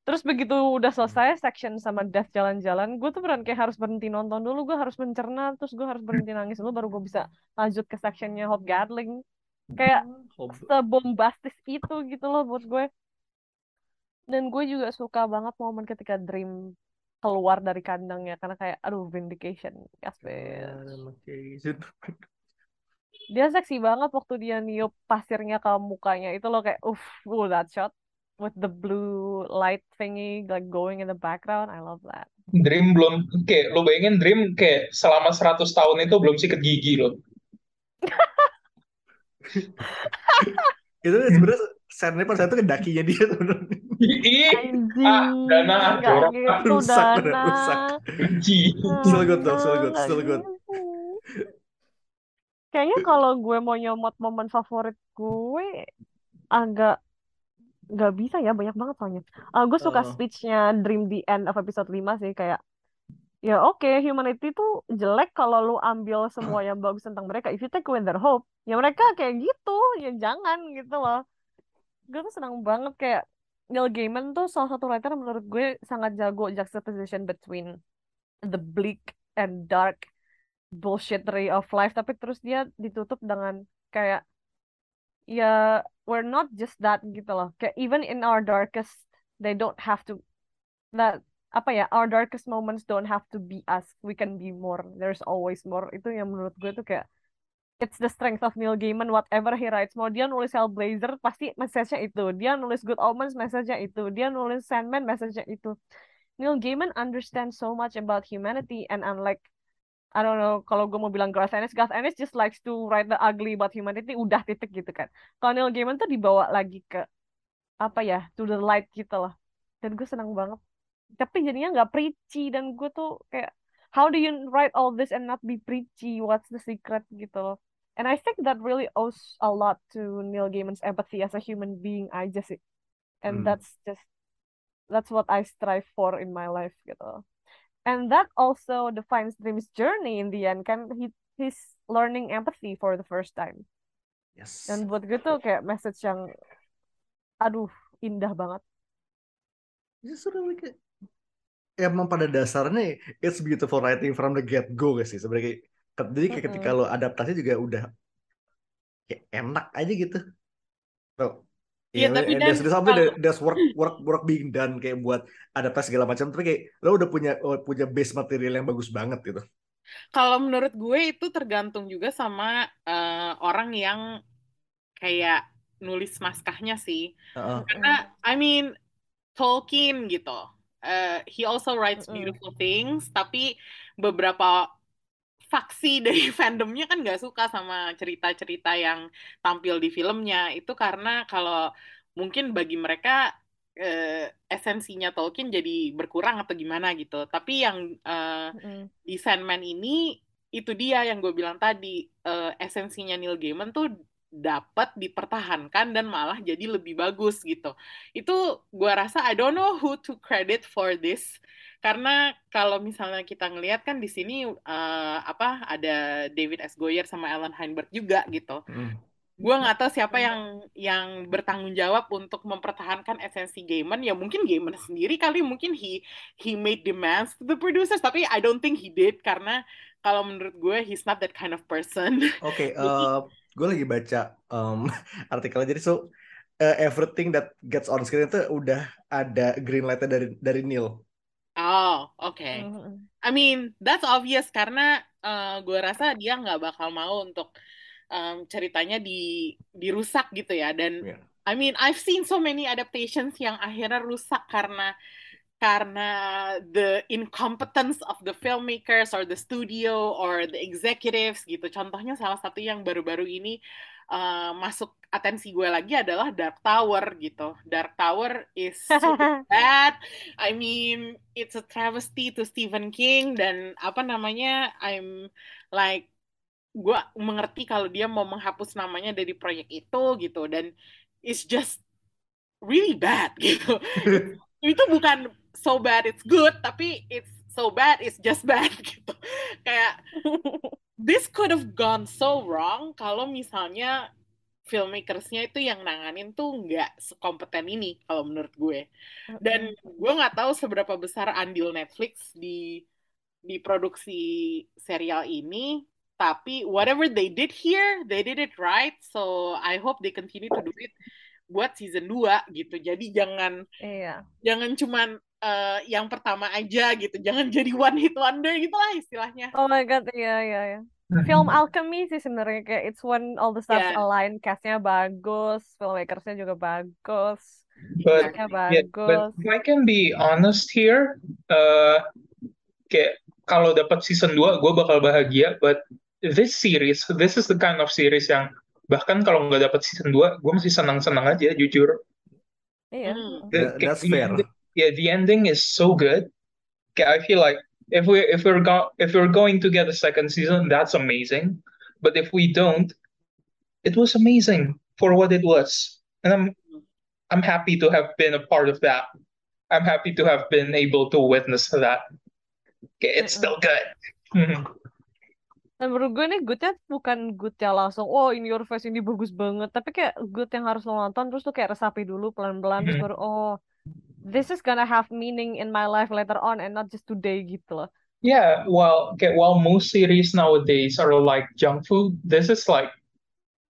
Terus begitu udah selesai section sama Death jalan-jalan, gue tuh beneran kayak harus berhenti nonton dulu, gue harus mencerna, terus gue harus berhenti nangis dulu, baru gue bisa lanjut ke sectionnya Hot Gatling. Kayak sebombastis itu gitu loh buat gue. Dan gue juga suka banget momen ketika Dream keluar dari kandangnya karena kayak aduh vindication yes bitch. dia seksi banget waktu dia niup pasirnya ke mukanya itu loh kayak uff uh, that shot with the blue light thingy like going in the background I love that Dream belum kayak lo bayangin Dream kayak selama 100 tahun itu belum sikat gigi loh itu sebenarnya scene pas itu ke dakinya dia sebenarnya. Anjing ah, dana nggak jorok ah. gitu Rusak, bener, Dana rusak. benci. Still good though, still good, still good. kayaknya kalau gue mau nyomot momen favorit gue agak nggak bisa ya banyak banget soalnya. Ah, gue suka Oh. speechnya Dream the End of episode 5 sih kayak ya oke humanity tuh jelek kalau lu ambil semua yang bagus tentang mereka. If you take away their hope ya mereka kayak gitu ya jangan gitu loh. Gue tuh senang banget kayak Neil Gaiman tuh salah satu writer menurut gue sangat jago juxtaposition between the bleak and dark bullshittery of life. Tapi terus dia ditutup dengan kayak ya we're not just that gitu loh. Kayak even in our darkest they don't have to that apa ya our darkest moments don't have to be us. We can be more. There's always more. Itu yang menurut gue tuh kayak it's the strength of Neil Gaiman whatever he writes. Mau dia nulis Hellblazer pasti message-nya itu. Dia nulis Good Omens message-nya itu. Dia nulis Sandman message-nya itu. Neil Gaiman understands so much about humanity and unlike I don't know kalau gue mau bilang Garth Ennis Garth Ennis just likes to write the ugly about humanity udah titik gitu kan. Kalau Neil Gaiman tuh dibawa lagi ke apa ya to the light gitu loh. Dan gue senang banget. Tapi jadinya nggak preachy dan gue tuh kayak how do you write all this and not be preachy? What's the secret gitu loh. And I think that really owes a lot to Neil Gaiman's empathy as a human being aja sih. And Hmm. that's just that's what I strive for in my life gitu and that also defines Dream's journey in the end kan he he's learning empathy for the first time. Yes. dan buat gue tuh kayak message yang aduh indah banget. Sort of like a- emang pada dasarnya it's beautiful writing from the get go guys sih sebenarnya? Jadi kayak ketika lo adaptasi juga udah kayak enak aja gitu. Tuh. Iya, Ya, tapi and there's, there's something kalau- that- there's work work work being done kayak buat adaptasi segala macam tapi kayak lo udah punya oh, punya base material yang bagus banget gitu Kalau menurut gue itu tergantung juga sama eh, orang yang kayak nulis naskahnya sih. Heeh. Karena I mean Tolkien gitu. eh, he also writes beautiful things, tapi beberapa faksi dari fandomnya kan nggak suka sama cerita-cerita yang tampil di filmnya. Itu karena kalau mungkin bagi mereka eh, esensinya Tolkien jadi berkurang atau gimana gitu. Tapi yang eh, Mm-mm. di Sandman ini itu dia yang gue bilang tadi eh, esensinya Neil Gaiman tuh dapat dipertahankan dan malah jadi lebih bagus gitu. Itu gue rasa I don't know who to credit for this karena kalau misalnya kita ngelihat kan di sini eh, apa ada David S. Goyer sama Alan Heinberg juga gitu Hmm. gue nggak tahu siapa yang yang bertanggung jawab untuk mempertahankan esensi Gaiman ya mungkin Gaiman sendiri kali mungkin he he made demands to the producers tapi I don't think he did karena kalau menurut gue he's not that kind of person Oke, Jadi- eh, gue lagi baca em, artikelnya jadi so eh, everything that gets on screen itu udah ada green light-nya dari dari Neil. Oh oke Mm-mm. I mean that's obvious karena eh, gue rasa dia nggak bakal mau untuk em, ceritanya di dirusak gitu ya dan Iya. I mean I've seen so many adaptations yang akhirnya rusak karena karena the incompetence of the filmmakers or the studio or the executives gitu. Contohnya salah satu yang baru-baru ini uh, masuk atensi gue lagi adalah Dark Tower gitu. Dark Tower is super bad. I mean, it's a travesty to Stephen King dan apa namanya? I'm like gue mengerti kalau dia mau menghapus namanya dari proyek itu gitu dan it's just really bad gitu. itu bukan so bad it's good tapi it's so bad it's just bad gitu kayak this could have gone so wrong kalau misalnya filmmakersnya itu yang nanganin tuh nggak sekompeten ini kalau menurut gue. Dan gue nggak tahu seberapa besar andil Netflix di di produksi serial ini tapi whatever they did here they did it right so I hope they continue to do it buat season 2 gitu. Jadi jangan Iya. jangan cuman eh, yang pertama aja gitu jangan jadi one hit wonder gitu lah istilahnya Oh my god, iya iya iya. Film Alchemy sih sebenarnya kayak it's when all the stars Yeah. align, castnya bagus, filmmakersnya juga bagus, But yeah, bagus. but if I can be honest here, uh, kayak kalau dapat season 2 gue bakal bahagia, but this series, this is the kind of series yang bahkan kalau nggak dapat season 2, gue masih senang-senang aja jujur. Iya. Hmm. The- That- that's fair. Yeah, the ending is so good. Kayak I feel like if we if we're go if we're going to get a second season, that's amazing. But if we don't, it was amazing for what it was, and I'm I'm happy to have been a part of that. I'm happy to have been able to witness that. Okay, it's still good. Dan menurut gue nih goodnya bukan good yang langsung, oh in your face ini bagus banget. Tapi kayak good yang harus lo nonton, terus tuh kayak resapi dulu pelan-pelan, terus Mhm. baru, oh this is gonna have meaning in my life later on and not just today gitu loh. Yeah, well, okay, while most series nowadays are like junk food, this is like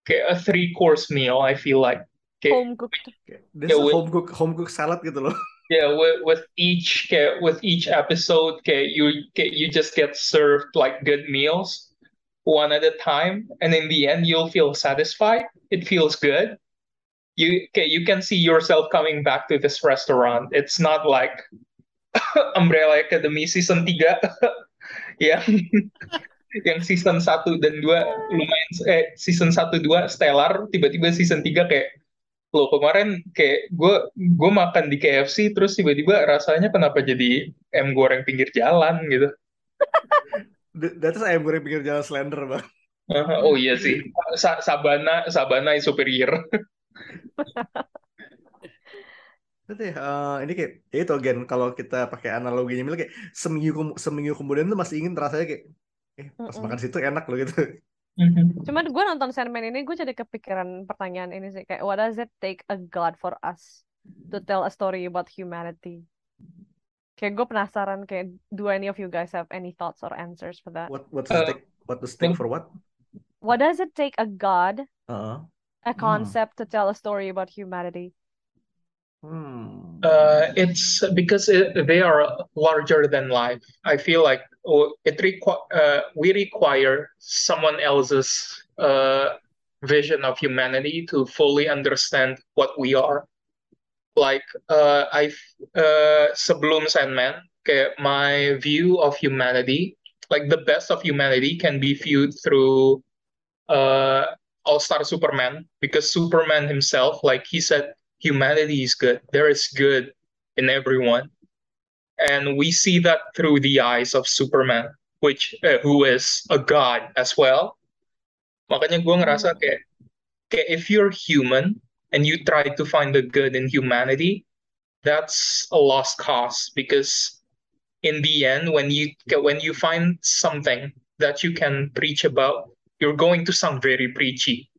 okay, a three course meal. I feel like. Okay, Home cooked. This Yeah, is we- home cook home cook salad gitu loh. Yeah, with, with each okay, with each episode, okay, you okay, you just get served like good meals one at a time, and in the end, you'll feel satisfied. It feels good. You okay, you can see yourself coming back to this restaurant. It's not like Umbrella Academy season 3 yang yang season 1 dan 2 lumayan eh season 1 2 stellar, tiba-tiba season 3 kayak Loh kemarin kayak gue gue makan di KFC terus tiba-tiba rasanya kenapa jadi em goreng pinggir jalan gitu. Th- That is ayam goreng pinggir jalan slender bang. Uh, oh iya sih, Sa- Sabana Sabana is superior. Itu ya, eh, ini kayak ya itu again kalau kita pakai analoginya misalnya kayak seminggu kem- seminggu kemudian tuh masih ingin rasanya kayak eh pas Mm-mm. makan situ enak loh gitu. Cuman gue nonton Sandman ini gue jadi kepikiran pertanyaan ini sih kayak what does it take a god for us to tell a story about humanity? Kayak gue penasaran kayak do any of you guys have any thoughts or answers for that? What what does it Uh, take what does it take for what? What does it take a god, Heeh. A concept to tell a story about humanity? Hmm. Uh, it's because it, they are larger than life. I feel like oh, it requ- uh, we require someone else's uh, vision of humanity to fully understand what we are. Like uh, I uh, sebelum Sandman, kayak my view of humanity like the best of humanity can be viewed through uh, All Star Superman because Superman himself, like he said, humanity is good. There is good in everyone, and we see that through the eyes of Superman, which uh, who is a god as well. Makanya gue ngerasa kayak, kayak if you're human and you try to find the good in humanity, that's a lost cause because in the end, when you when you find something that you can preach about, you're going to sound very preachy.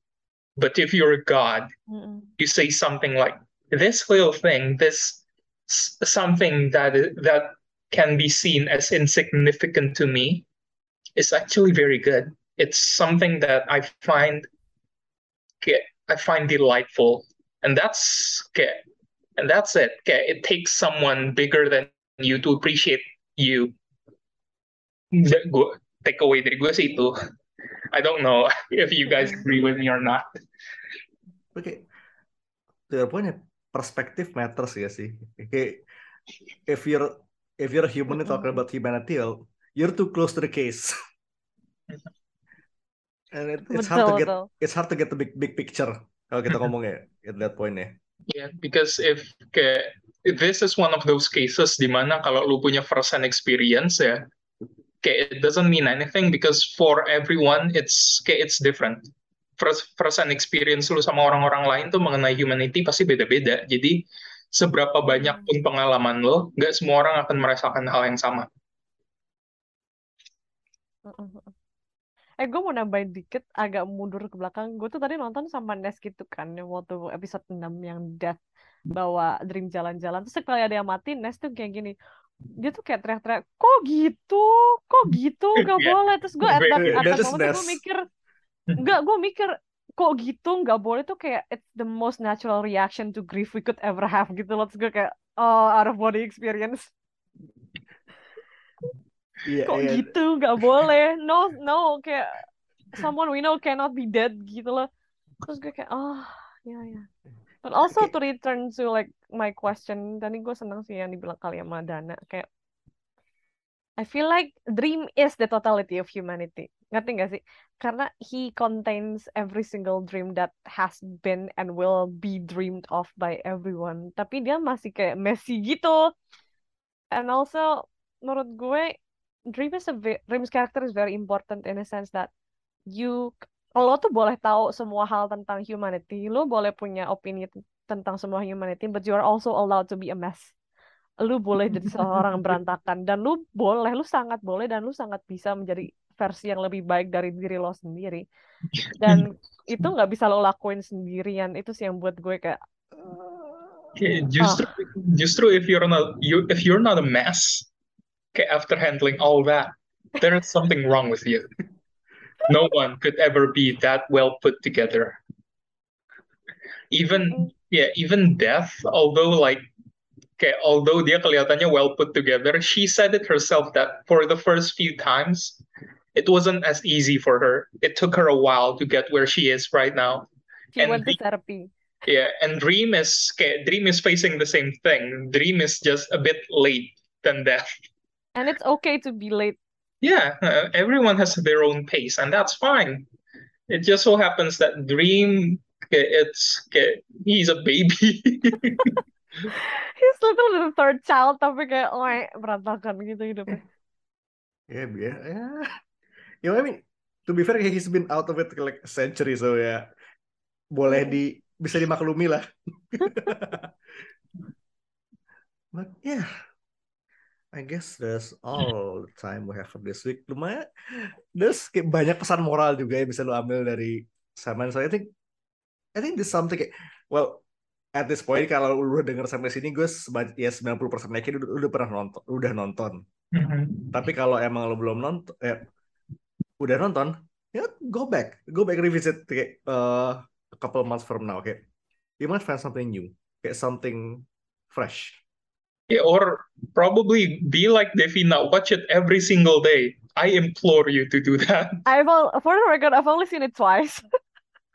But if you're a God, Mm-mm. you say something like this little thing, this something that that can be seen as insignificant to me, is actually very good. It's something that I find okay, I find delightful, and that's okay, and that's it. Okay, it takes someone bigger than you to appreciate you. Gua- takeaway dari gue sih itu. I don't know if you guys agree with me or not. Oke, to your point perspektif matters ya sih. If you're if you're a human and talking about humanity, well, you're too close to the case. And it, it's hard to get betul. it's hard to get the big big picture kalau kita ngomong ya at that point ya. Yeah, because if kayak this is one of those cases di mana kalau lu punya first hand experience ya, kayak it doesn't mean anything because for everyone it's kayak it's different. First hand experience lu sama orang-orang lain tuh mengenai humanity pasti beda-beda. Jadi seberapa banyak pun pengalaman lo, nggak semua orang akan merasakan hal yang sama. Eh gue mau nambahin dikit agak mundur ke belakang Gue tuh tadi nonton sama Nes gitu kan Waktu episode 6 yang Death Bawa Dream jalan-jalan Terus sekali ada yang mati Nes tuh kayak gini Dia tuh kayak teriak-teriak Kok gitu? Kok gitu? Gak Yeah. boleh Terus gue at that, at that moment tuh gue mikir Enggak, gue mikir Kok gitu? Gak boleh tuh kayak It's the most natural reaction to grief we could ever have gitu loh Terus gue kayak Oh, out of body experience Iya, kok iya. gitu nggak boleh no no kayak someone we know cannot be dead gitu loh terus gue kayak oh ya ya but also to return to like my question tadi gue seneng sih yang dibilang kali sama Dana kayak I feel like dream is the totality of humanity. Ngerti gak sih? Karena he contains every single dream that has been and will be dreamed of by everyone. Tapi dia masih kayak messy gitu. And also menurut gue dream is a dream's character is very important in a sense that you lo tuh boleh tahu semua hal tentang humanity. Lo boleh punya opini tentang semua humanity but you are also allowed to be a mess. Lu boleh jadi seorang berantakan dan lu boleh lu sangat boleh dan lu sangat bisa menjadi versi yang lebih baik dari diri lo sendiri. Dan itu nggak bisa lo lakuin sendirian. Itu sih yang buat gue kayak Kayak justru justru if you're not you if you're not a mess, kayak after handling all that, there is something wrong with you. No one could ever be that well put together. Even yeah, even death, although like okay, although dia kelihatannya well put together, she said it herself that for the first few times, it wasn't as easy for her. It took her a while to get where she is right now. she And went to therapy Yeah, and Dream is kayak Dream is facing the same thing. Dream is just a bit late than Death. and it's okay to be late Yeah, uh, everyone has their own pace, and that's fine. It just so happens that Dream, it's he's a baby. He's literally the third child tapi kayak oh berantakan gitu hidupnya. Yeah, yeah, yeah. You know, I mean, to be fair, he's been out of it like a century, so ya boleh di bisa dimaklumi lah. But yeah, I guess that's all the time we have for this week. Lumayan, there's banyak pesan moral juga yang bisa lo ambil dari Saman. So I think, I think this something kayak, well, at this point kalau lu udah denger sampai sini, gue sebanyak ya 90% yakin udah, udah pernah nonton, udah nonton. Tapi kalau emang lo belum nonton, eh, udah nonton, ya go back, go back revisit kayak uh, a couple months from now, kayak you might find something new, kayak something fresh. Yeah, or probably be like Devina, watch it every single day. I implore you to do that. I've all, for the record I've only seen it twice.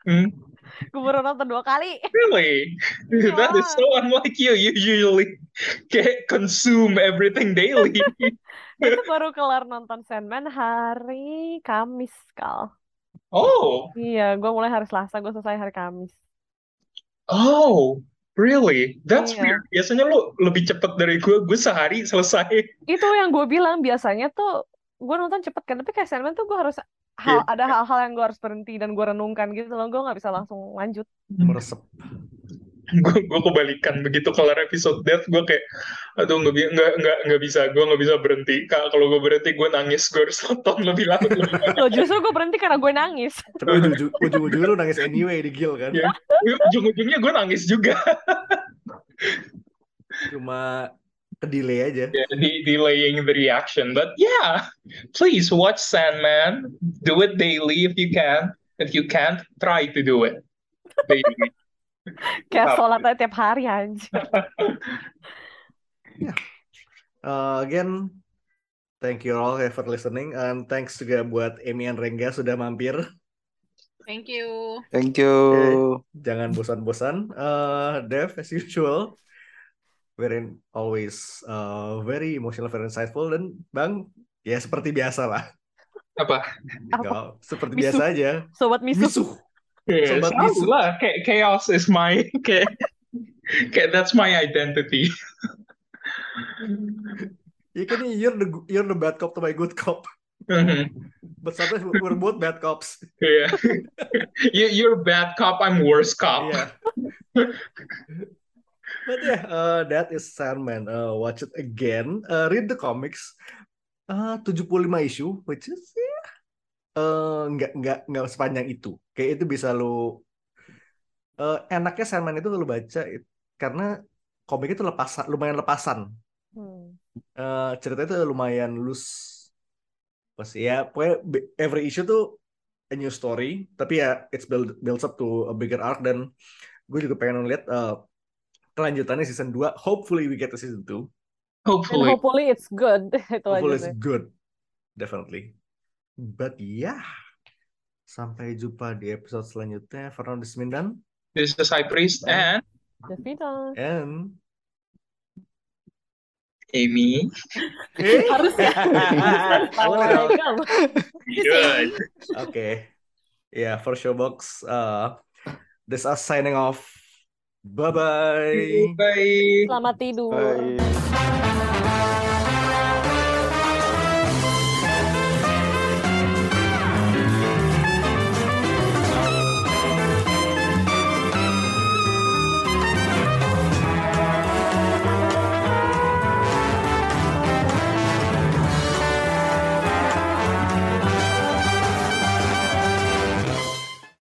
Hmm? Gue baru nonton dua kali. Really? That is so unlike you. You usually get consume everything daily. Tuh baru kelar nonton Sandman hari Kamis, Kal. Oh, Iya, gue mulai hari Selasa, gue selesai hari Kamis. oh, really? That's Iya. weird. Biasanya lu lebih cepet dari gue. Gue sehari selesai. Itu yang gue bilang, biasanya tuh gue nonton cepet kan, tapi kayak Sandman tuh gue harus hal, Iya. ada hal-hal yang gue harus berhenti dan gue renungkan gitu loh, gue nggak bisa langsung lanjut. Meresep. gue gue kebalikan. Begitu kelar episode death gue kayak aduh nggak nggak nggak nggak bisa. Gue nggak bisa berhenti. Kak kalau gue berhenti gue nangis. Gue harus nonton lebih lama. Loh, justru gue berhenti karena gue nangis. Tapi ujung- ujung-ujungnya lu nangis anyway di Gil kan. Ya, ujung-ujungnya gue nangis juga. Cuma ke delay aja. Di delaying the reaction. But yeah. Please watch Sandman. Do it daily if you can. If you can't try to do it daily Kayak sholat aja tiap hari anjir. Uh, again, thank you all for listening and thanks juga buat Amy and Rengga sudah mampir. Thank you. Thank you. Jangan bosan-bosan. Uh, Dev, as usual, very always uh, very emotional, very insightful dan Bang, ya seperti biasa lah. apa Nggak- seperti Misu. biasa aja. Sobat misu. Misuh. Ya, Sobat selalu bisu. lah chaos is my kayak kayak that's my identity Ya kan you're the you're the bad cop to my good cop. Mhm. But sometimes we're both bad cops. Yeah. you, you're bad cop, I'm worse cop. Yeah. But yeah, uh, that is Sandman. Uh, watch it again. Uh, read the comics. Uh, 75 issue, which is ya uh, nggak nggak nggak sepanjang itu. Kayak itu bisa lu uh, enaknya Sandman itu lu baca it- karena komik itu lepasan, lumayan lepasan. Hmm. Eh, ceritanya itu lumayan loose. Pas ya, pokoknya every issue tuh a new story, tapi ya it's build builds up to a bigger arc dan gue juga pengen ngeliat eh, kelanjutannya season 2. Hopefully we get to season 2. And Hopefully. hopefully it's good. Itu Hopefully it's good. Definitely. But yeah. Sampai jumpa di episode selanjutnya. Fernando Desmindan This is High Priest and Devita. and Amy. Harus ya. Assalamualaikum. Good. Okay. Yeah, for Showbox. Uh, this us signing off. Bye bye. Bye. Selamat tidur. Bye.